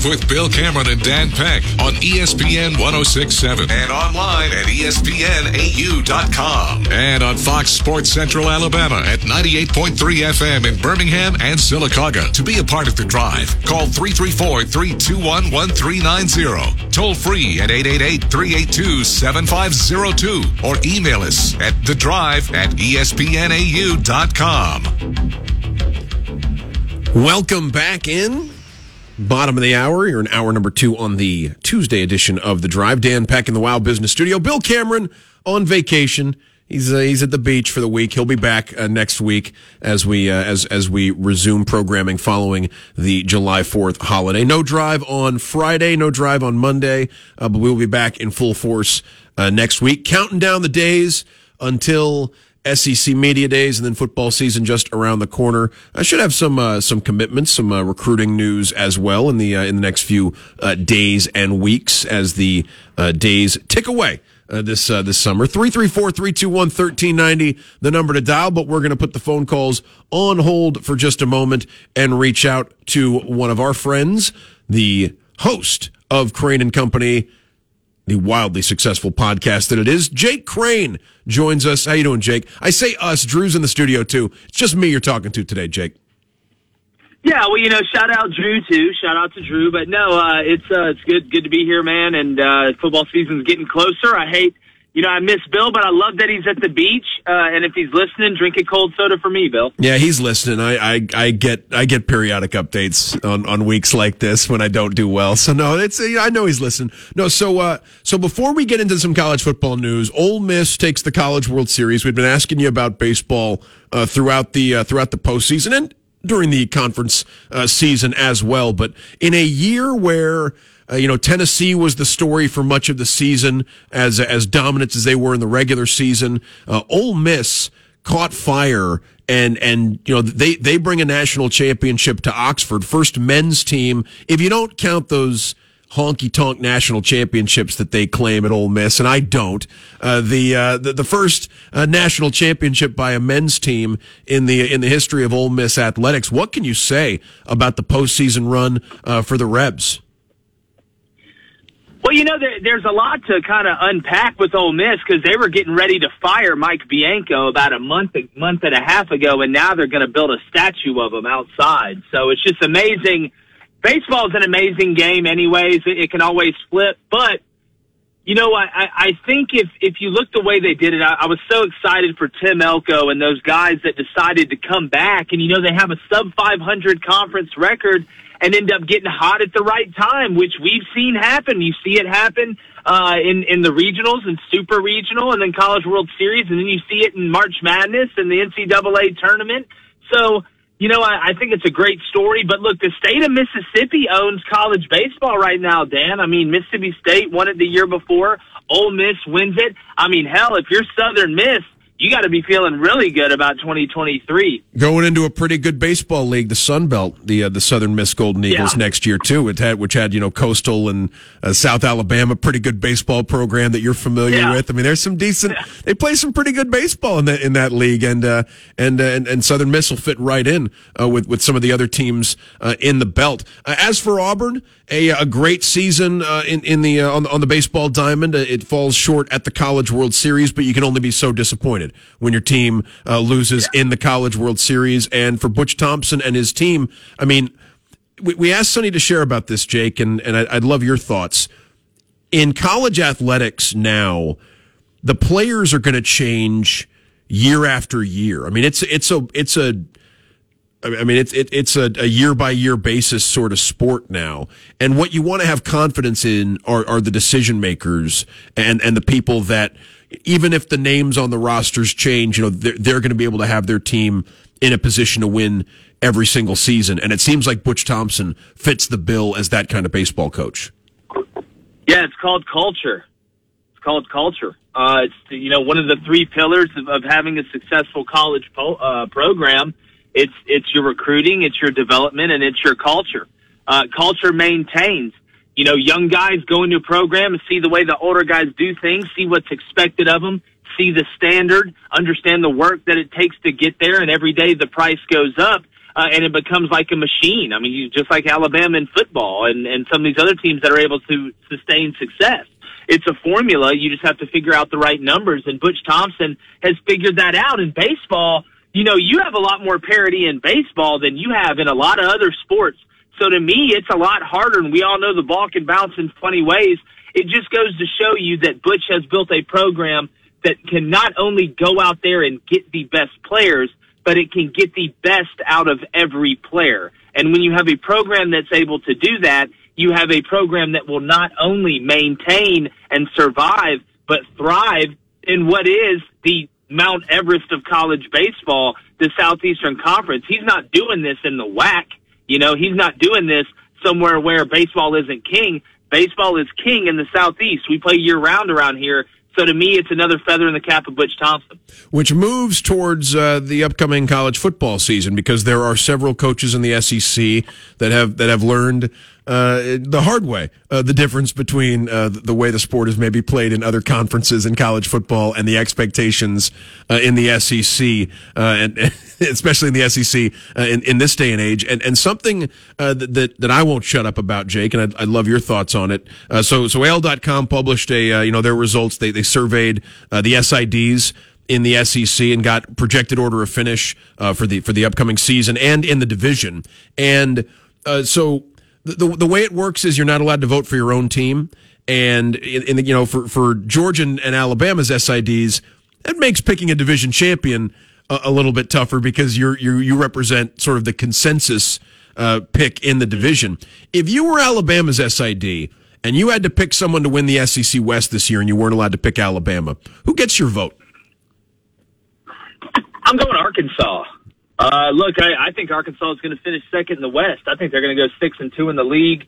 Drive with Bill Cameron and Dan Peck on ESPN 1067 and online at ESPNAU.com and on Fox Sports Central Alabama at 98.3 FM in Birmingham and Sylacauga. To be a part of The Drive, call 334 321 1390. Toll free at 888 382 7502 or email us at The Drive at ESPNAU.com. Welcome back in. Bottom of the hour. You're in hour number two on the Tuesday edition of The Drive. Dan Peck in the Wow Business Studio. Bill Cameron on vacation. He's uh, he's at the beach for the week. He'll be back uh, next week as we uh, as as we resume programming following the July Fourth holiday. No drive on Friday, no drive on Monday, uh, but we will be back in full force uh, next week, counting down the days until SEC media days and then football season just around the corner. I should have some uh, some commitments, some uh, recruiting news as well in the uh, in the next few uh, days and weeks as the uh, days tick away. Uh, this this summer 334-321-1390 the number to dial but we're going to put the phone calls on hold for just a moment and reach out to one of our friends the host of Crane and Company the wildly successful podcast that it is. Jake Crane joins us. How you doing, Jake? I say us. Drew's in the studio too. It's just me you're talking to today, Jake. Yeah, well, you know, shout out Drew too. Shout out to Drew, but no, uh, it's uh, it's good good to be here, man. And uh, football season's getting closer. I hate you know, I miss Bill, but I love that he's at the beach. Uh, and if he's listening, drink a cold soda for me, Bill. Yeah, he's listening. I, I, I get I get periodic updates on, on weeks like this when I don't do well. So no, it's I know he's listening. No, so uh, so before we get into some college football news, Ole Miss takes the College World Series. We've been asking you about baseball uh, throughout the uh, throughout the postseason and during the conference uh, season as well. But in a year where uh, you know, Tennessee was the story for much of the season as as dominant as they were in the regular season. Uh, Ole Miss caught fire and and you know they they bring a national championship to Oxford, first men's team. If you don't count those honky tonk national championships that they claim at Ole Miss, and I don't. Uh, the, uh, the, the first uh, national championship by a men's team in the in the history of Ole Miss athletics. What can you say about the postseason run uh, for the Rebs? Well, you know, there, there's a lot to kind of unpack with Ole Miss because they were getting ready to fire Mike Bianco about a month, month and a half ago, and now they're going to build a statue of him outside. So it's just amazing. Baseball is an amazing game, anyways. It, it can always flip, but you know, I, I think if if you look the way they did it, I, I was so excited for Tim Elko and those guys that decided to come back. And you know, they have a sub 500 conference record and end up getting hot at the right time, which we've seen happen. You see it happen uh, in in the regionals and super regional, and then College World Series, and then you see it in March Madness and the NCAA tournament. So you know, I, I think it's a great story. But look, the state of Mississippi owns college baseball right now, Dan. I mean, Mississippi State won it the year before. Ole Miss wins it. I mean, hell, if you're Southern Miss, you got to be feeling really good about 2023. Going into a pretty good baseball league, the Sun Belt, the uh, the Southern Miss Golden Eagles Yeah. next year too. It had which had you know Coastal and uh, South Alabama, pretty good baseball program that you're familiar Yeah. with. I mean, there's some decent. They play some pretty good baseball in that in that league, and uh, and, uh, and and Southern Miss will fit right in uh, with with some of the other teams uh, in the belt. Uh, as for Auburn, a a great season uh, in in the uh, on, on the baseball diamond. Uh, it falls short at the College World Series, but you can only be so disappointed when your team uh, loses in the College World Series. And for Butch Thompson and his team, I mean, we, we asked Sonny to share about this, Jake, and and I, I'd love your thoughts. In college athletics now, the players are going to change year after year. I mean, it's it's a it's a I mean, it's it, it's a, a year by year basis sort of sport now, and what you want to have confidence in are, are the decision makers and and the people that even if the names on the rosters change, you know, they're, they're going to be able to have their team in a position to win every single season. And it seems like Butch Thompson fits the bill as that kind of baseball coach. Yeah, it's called culture. It's called culture. Uh, it's you know one of the three pillars of, of having a successful college po- uh, program. It's it's your recruiting, it's your development, and it's your culture. Uh, culture maintains. You know, young guys go into a program and see the way the older guys do things, see what's expected of them, see the standard, understand the work that it takes to get there, and every day the price goes up. Uh, and it becomes like a machine. I mean, you, just like Alabama in football and, and some of these other teams that are able to sustain success. It's a formula. You just have to figure out the right numbers. And Butch Thompson has figured that out in baseball. You know, you have a lot more parity in baseball than you have in a lot of other sports. So to me, it's a lot harder. And we all know the ball can bounce in funny ways. It just goes to show you that Butch has built a program that can not only go out there and get the best players, but it can get the best out of every player. And when you have a program that's able to do that, you have a program that will not only maintain and survive, but thrive in what is the Mount Everest of college baseball, the Southeastern Conference. He's not doing this in the WAC. You know, he's not doing this somewhere where baseball isn't king. Baseball is king in the Southeast. We play year round around here. So to me, it's another feather in the cap of Butch Thompson. which moves towards uh, the upcoming college football season because there are several coaches in the SEC that have that have learned uh, the hard way uh, the difference between uh, the way the sport is maybe played in other conferences in college football and the expectations uh, in the SEC uh, and especially in the SEC in, in this day and age. And and something that, that I won't shut up about Jake and I'd love your thoughts on it. So so AL.com published a you know their results. They they surveyed the SIDs in the SEC and got projected order of finish uh, for the for the upcoming season and in the division. And uh, so the, the way it works is you're not allowed to vote for your own team. And in, in the, you know for for Georgia and, and Alabama's SIDs, that makes picking a division champion a, a little bit tougher because you're you you represent sort of the consensus uh, pick in the division. If you were Alabama's SID and you had to pick someone to win the SEC West this year and you weren't allowed to pick Alabama, who gets your vote? I'm going Arkansas. Uh, look, I, I think Arkansas is going to finish second in the West. I think they're going to go six and two in the league.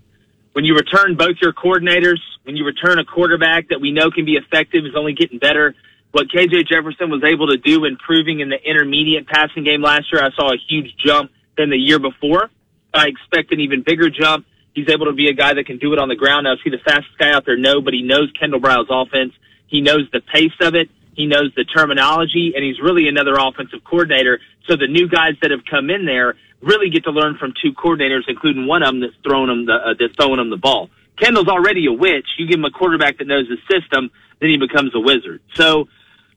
When you return both your coordinators, when you return a quarterback that we know can be effective, is only getting better. What KJ Jefferson was able to do, improving in the intermediate passing game last year, I saw a huge jump than the year before. I expect an even bigger jump. He's able to be a guy that can do it on the ground. Now, is he the fastest guy out there? No, but he knows Kendal Briles' offense. He knows the pace of it. He knows the terminology, and he's really another offensive coordinator. So the new guys that have come in there really get to learn from two coordinators, including one of them that's throwing them the uh, that's throwing them the ball. Kendal's already a witch. You give him a quarterback that knows the system, then he becomes a wizard. So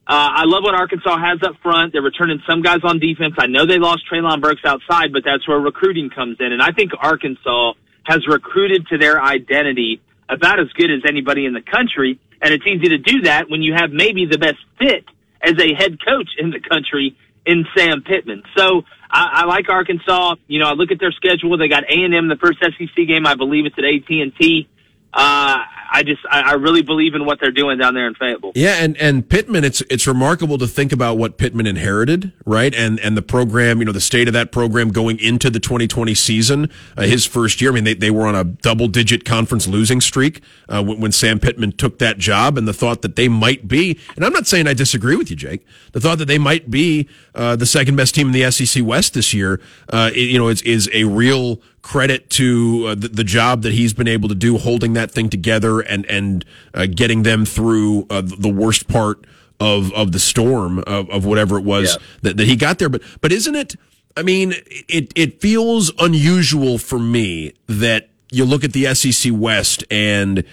uh, I love what Arkansas has up front. They're returning some guys on defense. I know they lost Treylon Burks outside, but that's where recruiting comes in. And I think Arkansas has recruited to their identity about as good as anybody in the country. And it's easy to do that when you have maybe the best fit as a head coach in the country in Sam Pittman. So I, I like Arkansas. You know, I look at their schedule. They got A and M the first SEC game. I believe it's at AT and T. Uh, I just I, I really believe in what they're doing down there in Fayetteville. Yeah, and and Pittman, it's it's remarkable to think about what Pittman inherited, right? And and the program, you know, the state of that program going into the 2020 season, uh, his first year. I mean, they they were on a double digit conference losing streak uh, when, when Sam Pittman took that job, and the thought that they might be, and I'm not saying I disagree with you, Jake, the thought that they might be uh, the second best team in the SEC West this year, uh, you know, is is a real credit to uh, the, the, job that he's been able to do holding that thing together and and uh, getting them through uh, the worst part of of the storm of, of whatever it was yeah. that, that he got there but but isn't it I mean it it feels unusual for me that you look at the SEC West and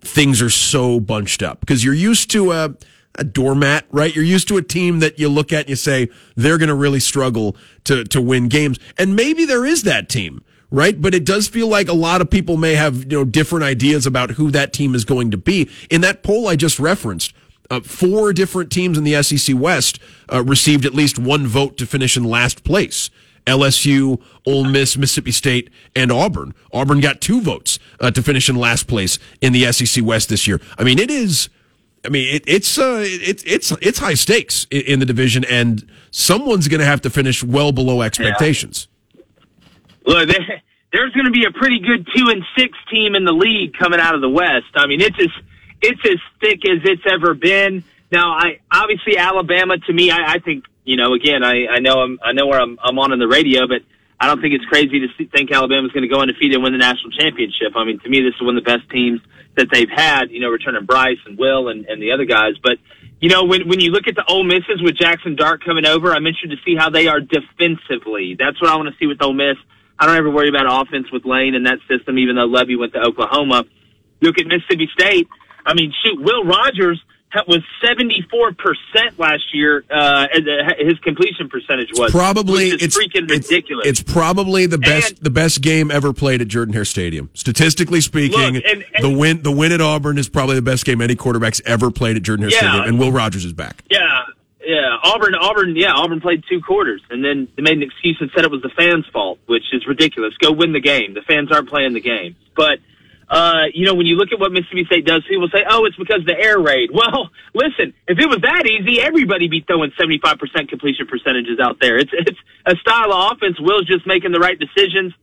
things are so bunched up because you're used to a a doormat, right? You're used to a team that you look at and you say they're going to really struggle to to win games. And maybe there is that team right? But it does feel like a lot of people may have, you know, different ideas about who that team is going to be. In that poll I just referenced, uh, four different teams in the SEC West uh, received at least one vote to finish in last place. LSU, Ole Miss, Mississippi State, and Auburn. Auburn got two votes uh, to finish in last place in the SEC West this year. I mean, it is. I mean, it, it's uh, it, it's it's high stakes in, in the division, and someone's going to have to finish well below expectations. Yeah look, there's going to be a pretty good two and six team in the league coming out of the West. I mean, it's as it's as thick as it's ever been. Now, I obviously Alabama to me, I, I think you know. Again, I, I know I'm I know where I'm I'm on in the radio, but I don't think it's crazy to think Alabama's going to go undefeated and win the national championship. I mean, to me, this is one of the best teams that they've had. You know, returning Bryce and Will and, and the other guys, but you know, when when you look at the Ole Misses with Jackson Dart coming over, I'm interested to see how they are defensively. That's what I want to see with Ole Miss. I don't ever worry about offense with Lane and that system, even though Lebby went to Oklahoma. Look at Mississippi State. I mean, shoot, Will Rogers was 74% last year, uh, his completion percentage was. Probably, it's freaking ridiculous. It's, it's, probably the best, and, the best game ever played at Jordan Hare Stadium. Statistically speaking, look, and, and, the win, the win at Auburn is probably the best game any quarterback's ever played at Jordan Hare yeah, Stadium, and Will Rogers is back. Yeah. Yeah, Auburn, Auburn, yeah, Auburn played two quarters, and then they made an excuse and said it was the fans' fault, which is ridiculous. Go win the game. The fans aren't playing the game. But, uh, you know, when you look at what Mississippi State does, people say, oh, it's because of the air raid. Well, listen, if it was that easy, everybody be throwing 75% completion percentages out there. It's, it's a style of offense. Will's just making the right decisions.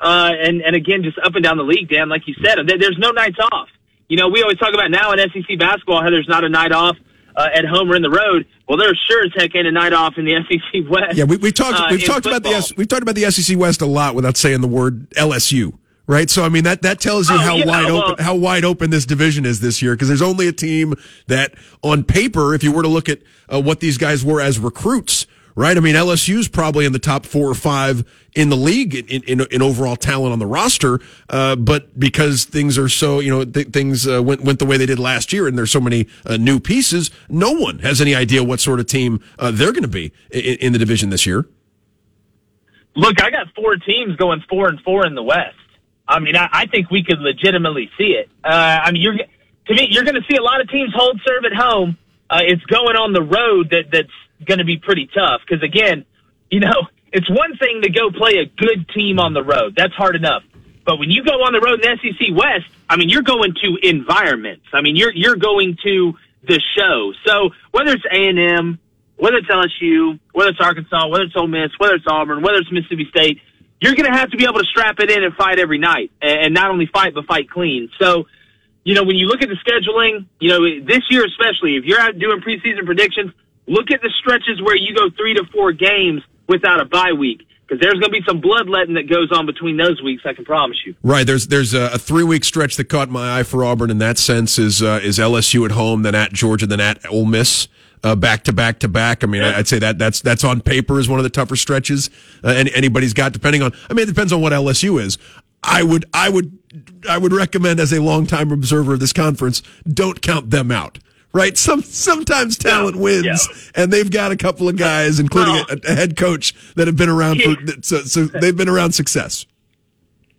Uh, and, and again, just up and down the league, Dan, like you said, there's no nights off. You know, we always talk about now in SEC basketball how there's not a night off uh, at home or in the road. Well, there's sure as heck ain't a night off in the SEC West. Yeah, we, we talked uh, we've talked football. about the we've talked about the SEC West a lot without saying the word LSU. Right, so I mean that that tells you oh, how yeah, wide well, open how wide open this division is this year because there's only a team that on paper, if you were to look at uh, what these guys were as recruits, right? I mean, LSU's probably in the top four or five in the league in, in, in overall talent on the roster. Uh, but because things are so, you know, th- things uh, went, went the way they did last year and there's so many uh, new pieces, no one has any idea what sort of team uh, they're going to be in, in, the division this year. Look, I got four teams going four and four in the West. I mean, I, I think we could legitimately see it. Uh, I mean, you're, to me, you're going to see a lot of teams hold serve at home. Uh, it's going on the road that that's going to be pretty tough because again, you know, it's one thing to go play a good team on the road. That's hard enough. But when you go on the road in SEC West, I mean, you're going to environments. I mean, you're you're going to the show. So whether it's A and M, whether it's LSU, whether it's Arkansas, whether it's Ole Miss, whether it's Auburn, whether it's Mississippi State, you're going to have to be able to strap it in and fight every night, and not only fight but fight clean. So, you know, when you look at the scheduling, you know, this year especially, if you're out doing preseason predictions, Look at the stretches where you go three to four games without a bye week because there's going to be some bloodletting that goes on between those weeks. I can promise you. Right. There's there's a, a three week stretch that caught my eye for Auburn in that sense is uh, is LSU at home, then at Georgia, then at Ole Miss. Uh, back to back to back. I mean, yeah. I'd say that that's that's on paper is one of the tougher stretches uh, any, anybody's got. Depending on, I mean, it depends on what LSU is. I would, I would, I would recommend as a longtime observer of this conference, don't count them out. Right? Some sometimes talent wins, yeah. and they've got a couple of guys, including Well- a, a head coach, that have been around for. So, so they've been around success.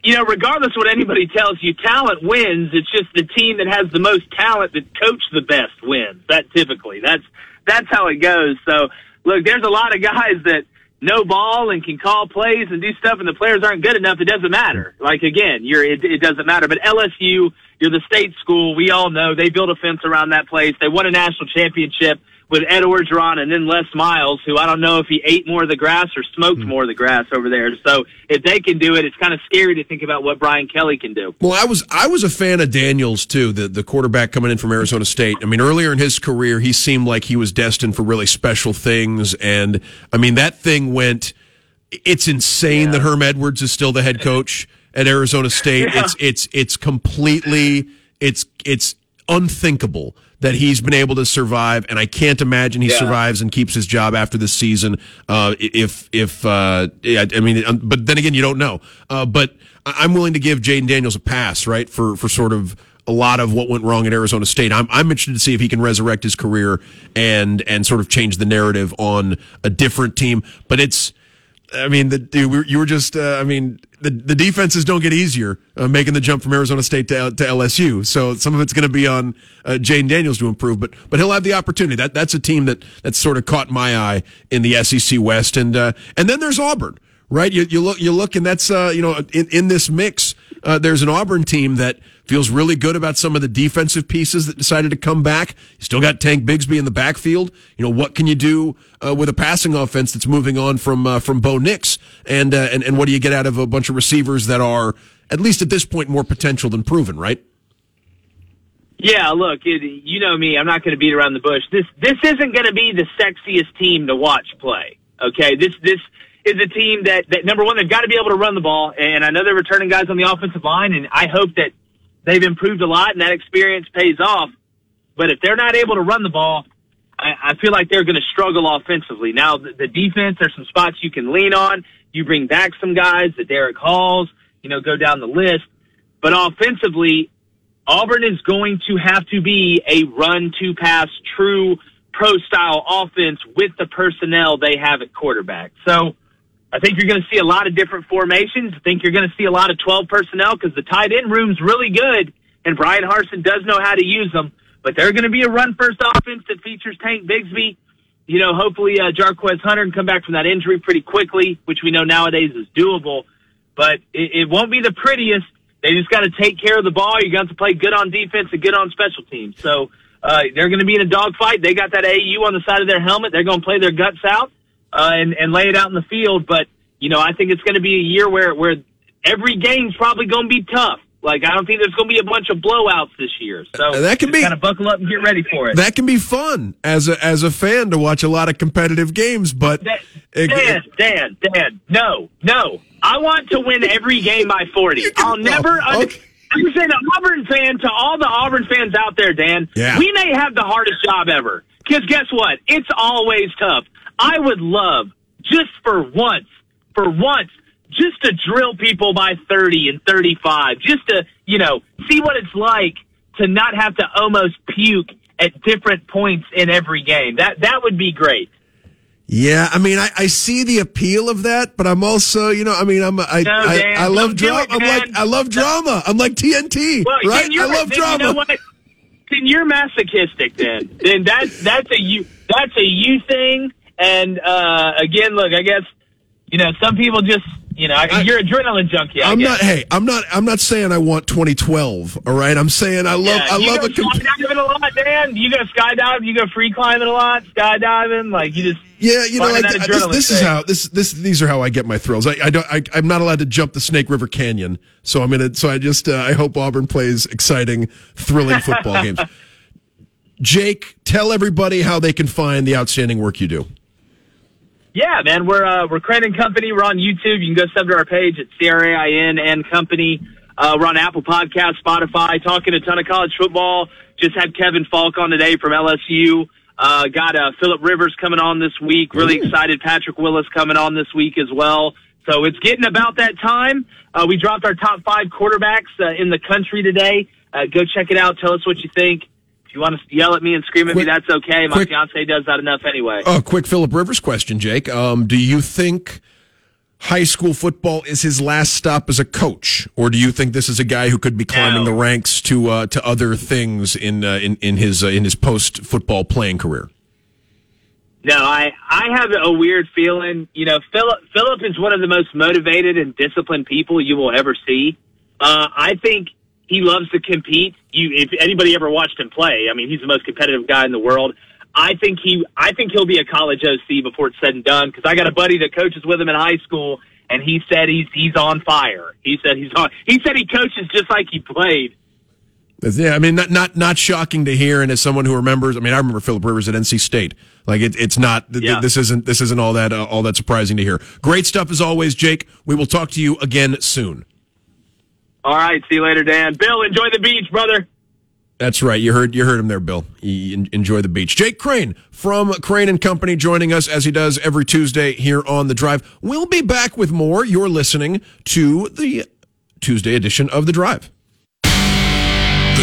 you know, regardless of what anybody tells you, talent wins. It's just the team that has the most talent that coach the best wins. That typically, that's that's how it goes. So, look, there's a lot of guys that know ball and can call plays and do stuff, and the players aren't good enough. It doesn't matter. Like again, you're it, it doesn't matter. But LSU, you're the state school. We all know they built a fence around that place. They won a national championship with Ed Orgeron and then Les Miles, who I don't know if he ate more of the grass or smoked hmm. more of the grass over there. So if they can do it, it's kind of scary to think about what Brian Kelly can do. Well, I was I was a fan of Daniels too, the the quarterback coming in from Arizona State. I mean, earlier in his career, he seemed like he was destined for really special things, and I mean that thing went. It's insane that Herm Edwards is still the head coach at Arizona State. Yeah. It's it's it's completely it's it's unthinkable that he's been able to survive, and I can't imagine he Yeah. survives and keeps his job after this season. Uh, if if uh, yeah, I mean, but then again, you don't know. Uh, but I'm willing to give Jayden Daniels a pass, right, for for sort of a lot of what went wrong at Arizona State. I'm I'm interested to see if he can resurrect his career and and sort of change the narrative on a different team. But it's. I mean, the, were- you were just, uh, I mean, the, the defenses don't get easier uh, making the jump from Arizona State to, to LSU. So some of it's going to be on uh, Jayden Daniels to improve, but but he'll have the opportunity. That that's a team that that's sort of caught my eye in the SEC West, and uh, and then there's Auburn, right? You, you look you look, and that's uh, you know in, in this mix, uh, there's an Auburn team that feels really good about some of the defensive pieces that decided to come back. You still got Tank Bigsby in the backfield. You know what can you do uh, with a passing offense that's moving on from uh, from Bo Nix, and uh, and and what do you get out of a bunch of receivers that are at least at this point more potential than proven, right? Yeah, look, it, you know me. I'm not going to beat around the bush. This this isn't going to be the sexiest team to watch play. Okay, this this is a team that that number one they've got to be able to run the ball, and I know they're returning guys on the offensive line, and I hope that they've improved a lot and that experience pays off. But if they're not able to run the ball, I, I feel like they're going to struggle offensively. Now the, the defense, there's some spots you can lean on. You bring back some guys, the Derek Halls, you know, go down the list. But offensively, Auburn is going to have to be a run to pass true pro style offense with the personnel they have at quarterback. So I think you're going to see a lot of different formations. I think you're going to see a lot of 12 personnel because the tight end room's really good and Bryan Harsin does know how to use them, but they're going to be a run first offense that features Tank Bigsby. You know, hopefully, uh, Jarquez Hunter can come back from that injury pretty quickly, which we know nowadays is doable, but it, it won't be the prettiest. They just got to take care of the ball. You got to play good on defense and good on special teams. So uh, they're going to be in a dogfight. They got that AU on the side of their helmet. They're going to play their guts out uh, and and lay it out in the field. But you know, I think it's going to be a year where where every game's probably going to be tough. Like I don't think there's going to be a bunch of blowouts this year. So that can be- kind of buckle up and get ready for it. That can be fun as a as a fan to watch a lot of competitive games, but it- Dan, Dan, Dan, no, no. I want to win every game by 40. I'll never. Oh, under- I'm saying an Auburn fan to all the Auburn fans out there, Dan. Yeah. We may have the hardest job ever. Because guess what? It's always tough. I would love, just for once, for once, just to drill people by 30 and 35, just to, you know, see what it's like to not have to almost puke at different points in every game. That that would be great. Yeah, I mean, I, I see the appeal of that, but I'm also, you know, I mean, I'm I No, I, I love drama. I'm like I love drama. I'm like TNT, Well, right? I love then drama. You know what? Then you're masochistic. Then, then that's that's a you that's a you thing. And uh, again, look, I guess you know some people just you know you're adrenaline junkie. I I'm guess. not. Hey, I'm not. I'm not saying I want 2012. All right, I'm saying I love. Yeah, I love a. comp- skydiving a lot, Dan. You go skydiving. you go free climbing a lot, skydiving. Like you just Yeah, you know, I, I- this, this is how this this these are how I get my thrills. I, I don't. I, I'm not allowed to jump the Snake River Canyon, so I'm gonna. So I just. Uh, I hope Auburn plays exciting, thrilling football games. Jake, tell everybody how they can find the outstanding work you do. Yeah, man, we're uh, we're Crain and Company. We're on YouTube. You can go sub to our page at C R A I N and Company. Uh, we're on Apple Podcast, Spotify, talking a ton of college football. Just had Kevin Faulk on today from LSU. Uh, got uh, Philip Rivers coming on this week. Really excited. Patrick Willis coming on this week as well. So it's getting about that time. Uh, we dropped our top five quarterbacks uh, in the country today. Uh, go check it out. Tell us what you think. You want to yell at me and scream at me, that's okay. My quick- fiance does that enough anyway. A quick Philip Rivers question, Jake. Um, do you think high school football is his last stop as a coach, or do you think this is a guy who could be climbing the ranks to uh, to other things in uh, in in his uh, in his post football playing career? No, I I have a weird feeling. You know, Philip Philip is one of the most motivated and disciplined people you will ever see. Uh, I think he loves to compete. You, if anybody ever watched him play, I mean, he's the most competitive guy in the world. I think he I think he'll be a college OC before it's said and done. Because I got a buddy that coaches with him in high school, and he said he's he's on fire. He said he's on. He said he coaches just like he played. Yeah, I mean, not not not shocking to hear, and as someone who remembers, I mean, I remember Philip Rivers at NC State. Like it, it's not. th- Yeah. This isn't. This isn't all that uh, all that surprising to hear. Great stuff as always, Jake. We will talk to you again soon. All right, see you later, Dan. Bill, enjoy the beach, brother. That's right. You heard you heard him there, Bill. Enjoy the beach. Jake Crain from Crain and Company joining us as he does every Tuesday here on the Drive. We'll be back with more. You're listening to the Tuesday edition of the Drive.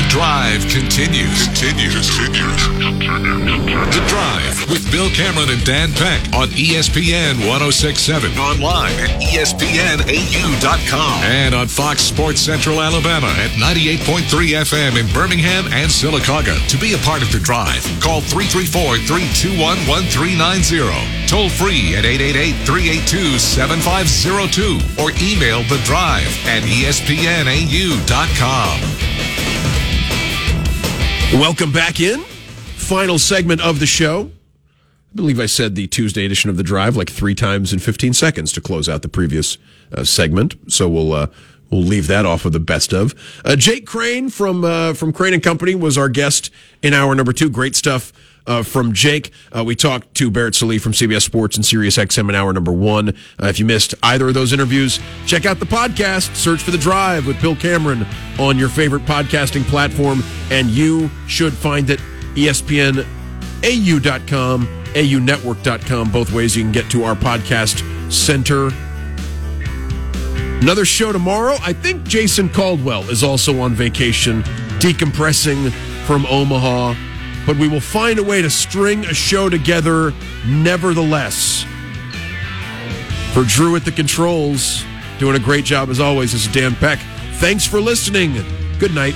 The drive continues. Continues. Continues. The drive with Bill Cameron and Dan Peck on ESPN 1067. Online at ESPNAU.com. And on Fox Sports Central Alabama at 98.3 FM in Birmingham and Sylacauga. To be a part of the drive, call 334 321 1390. Toll free at 888 382 7502 or email the drive at ESPNAU.com. Welcome back in. Final segment of the show. I believe I said the Tuesday edition of the Drive like three times in 15 seconds to close out the previous uh, segment. So we'll uh, we'll leave that off with the best of. Uh, Jake Crain from uh, from Crain and Company was our guest in hour number two. Great stuff. Uh, from Jake, uh, we talked to Barrett Sallee from CBS Sports and Sirius XM in hour number one. Uh, if you missed either of those interviews, check out the podcast. Search for the Drive with Bill Cameron on your favorite podcasting platform, and you should find it. E ESPN au.com, aunetwork.com. Both ways you can get to our podcast center. Another show tomorrow. I think Jason Caldwell is also on vacation, decompressing from Omaha. But we will find a way to string a show together nevertheless. For Drew at the controls, doing a great job as always, this is Dan Peck. Thanks for listening. Good night.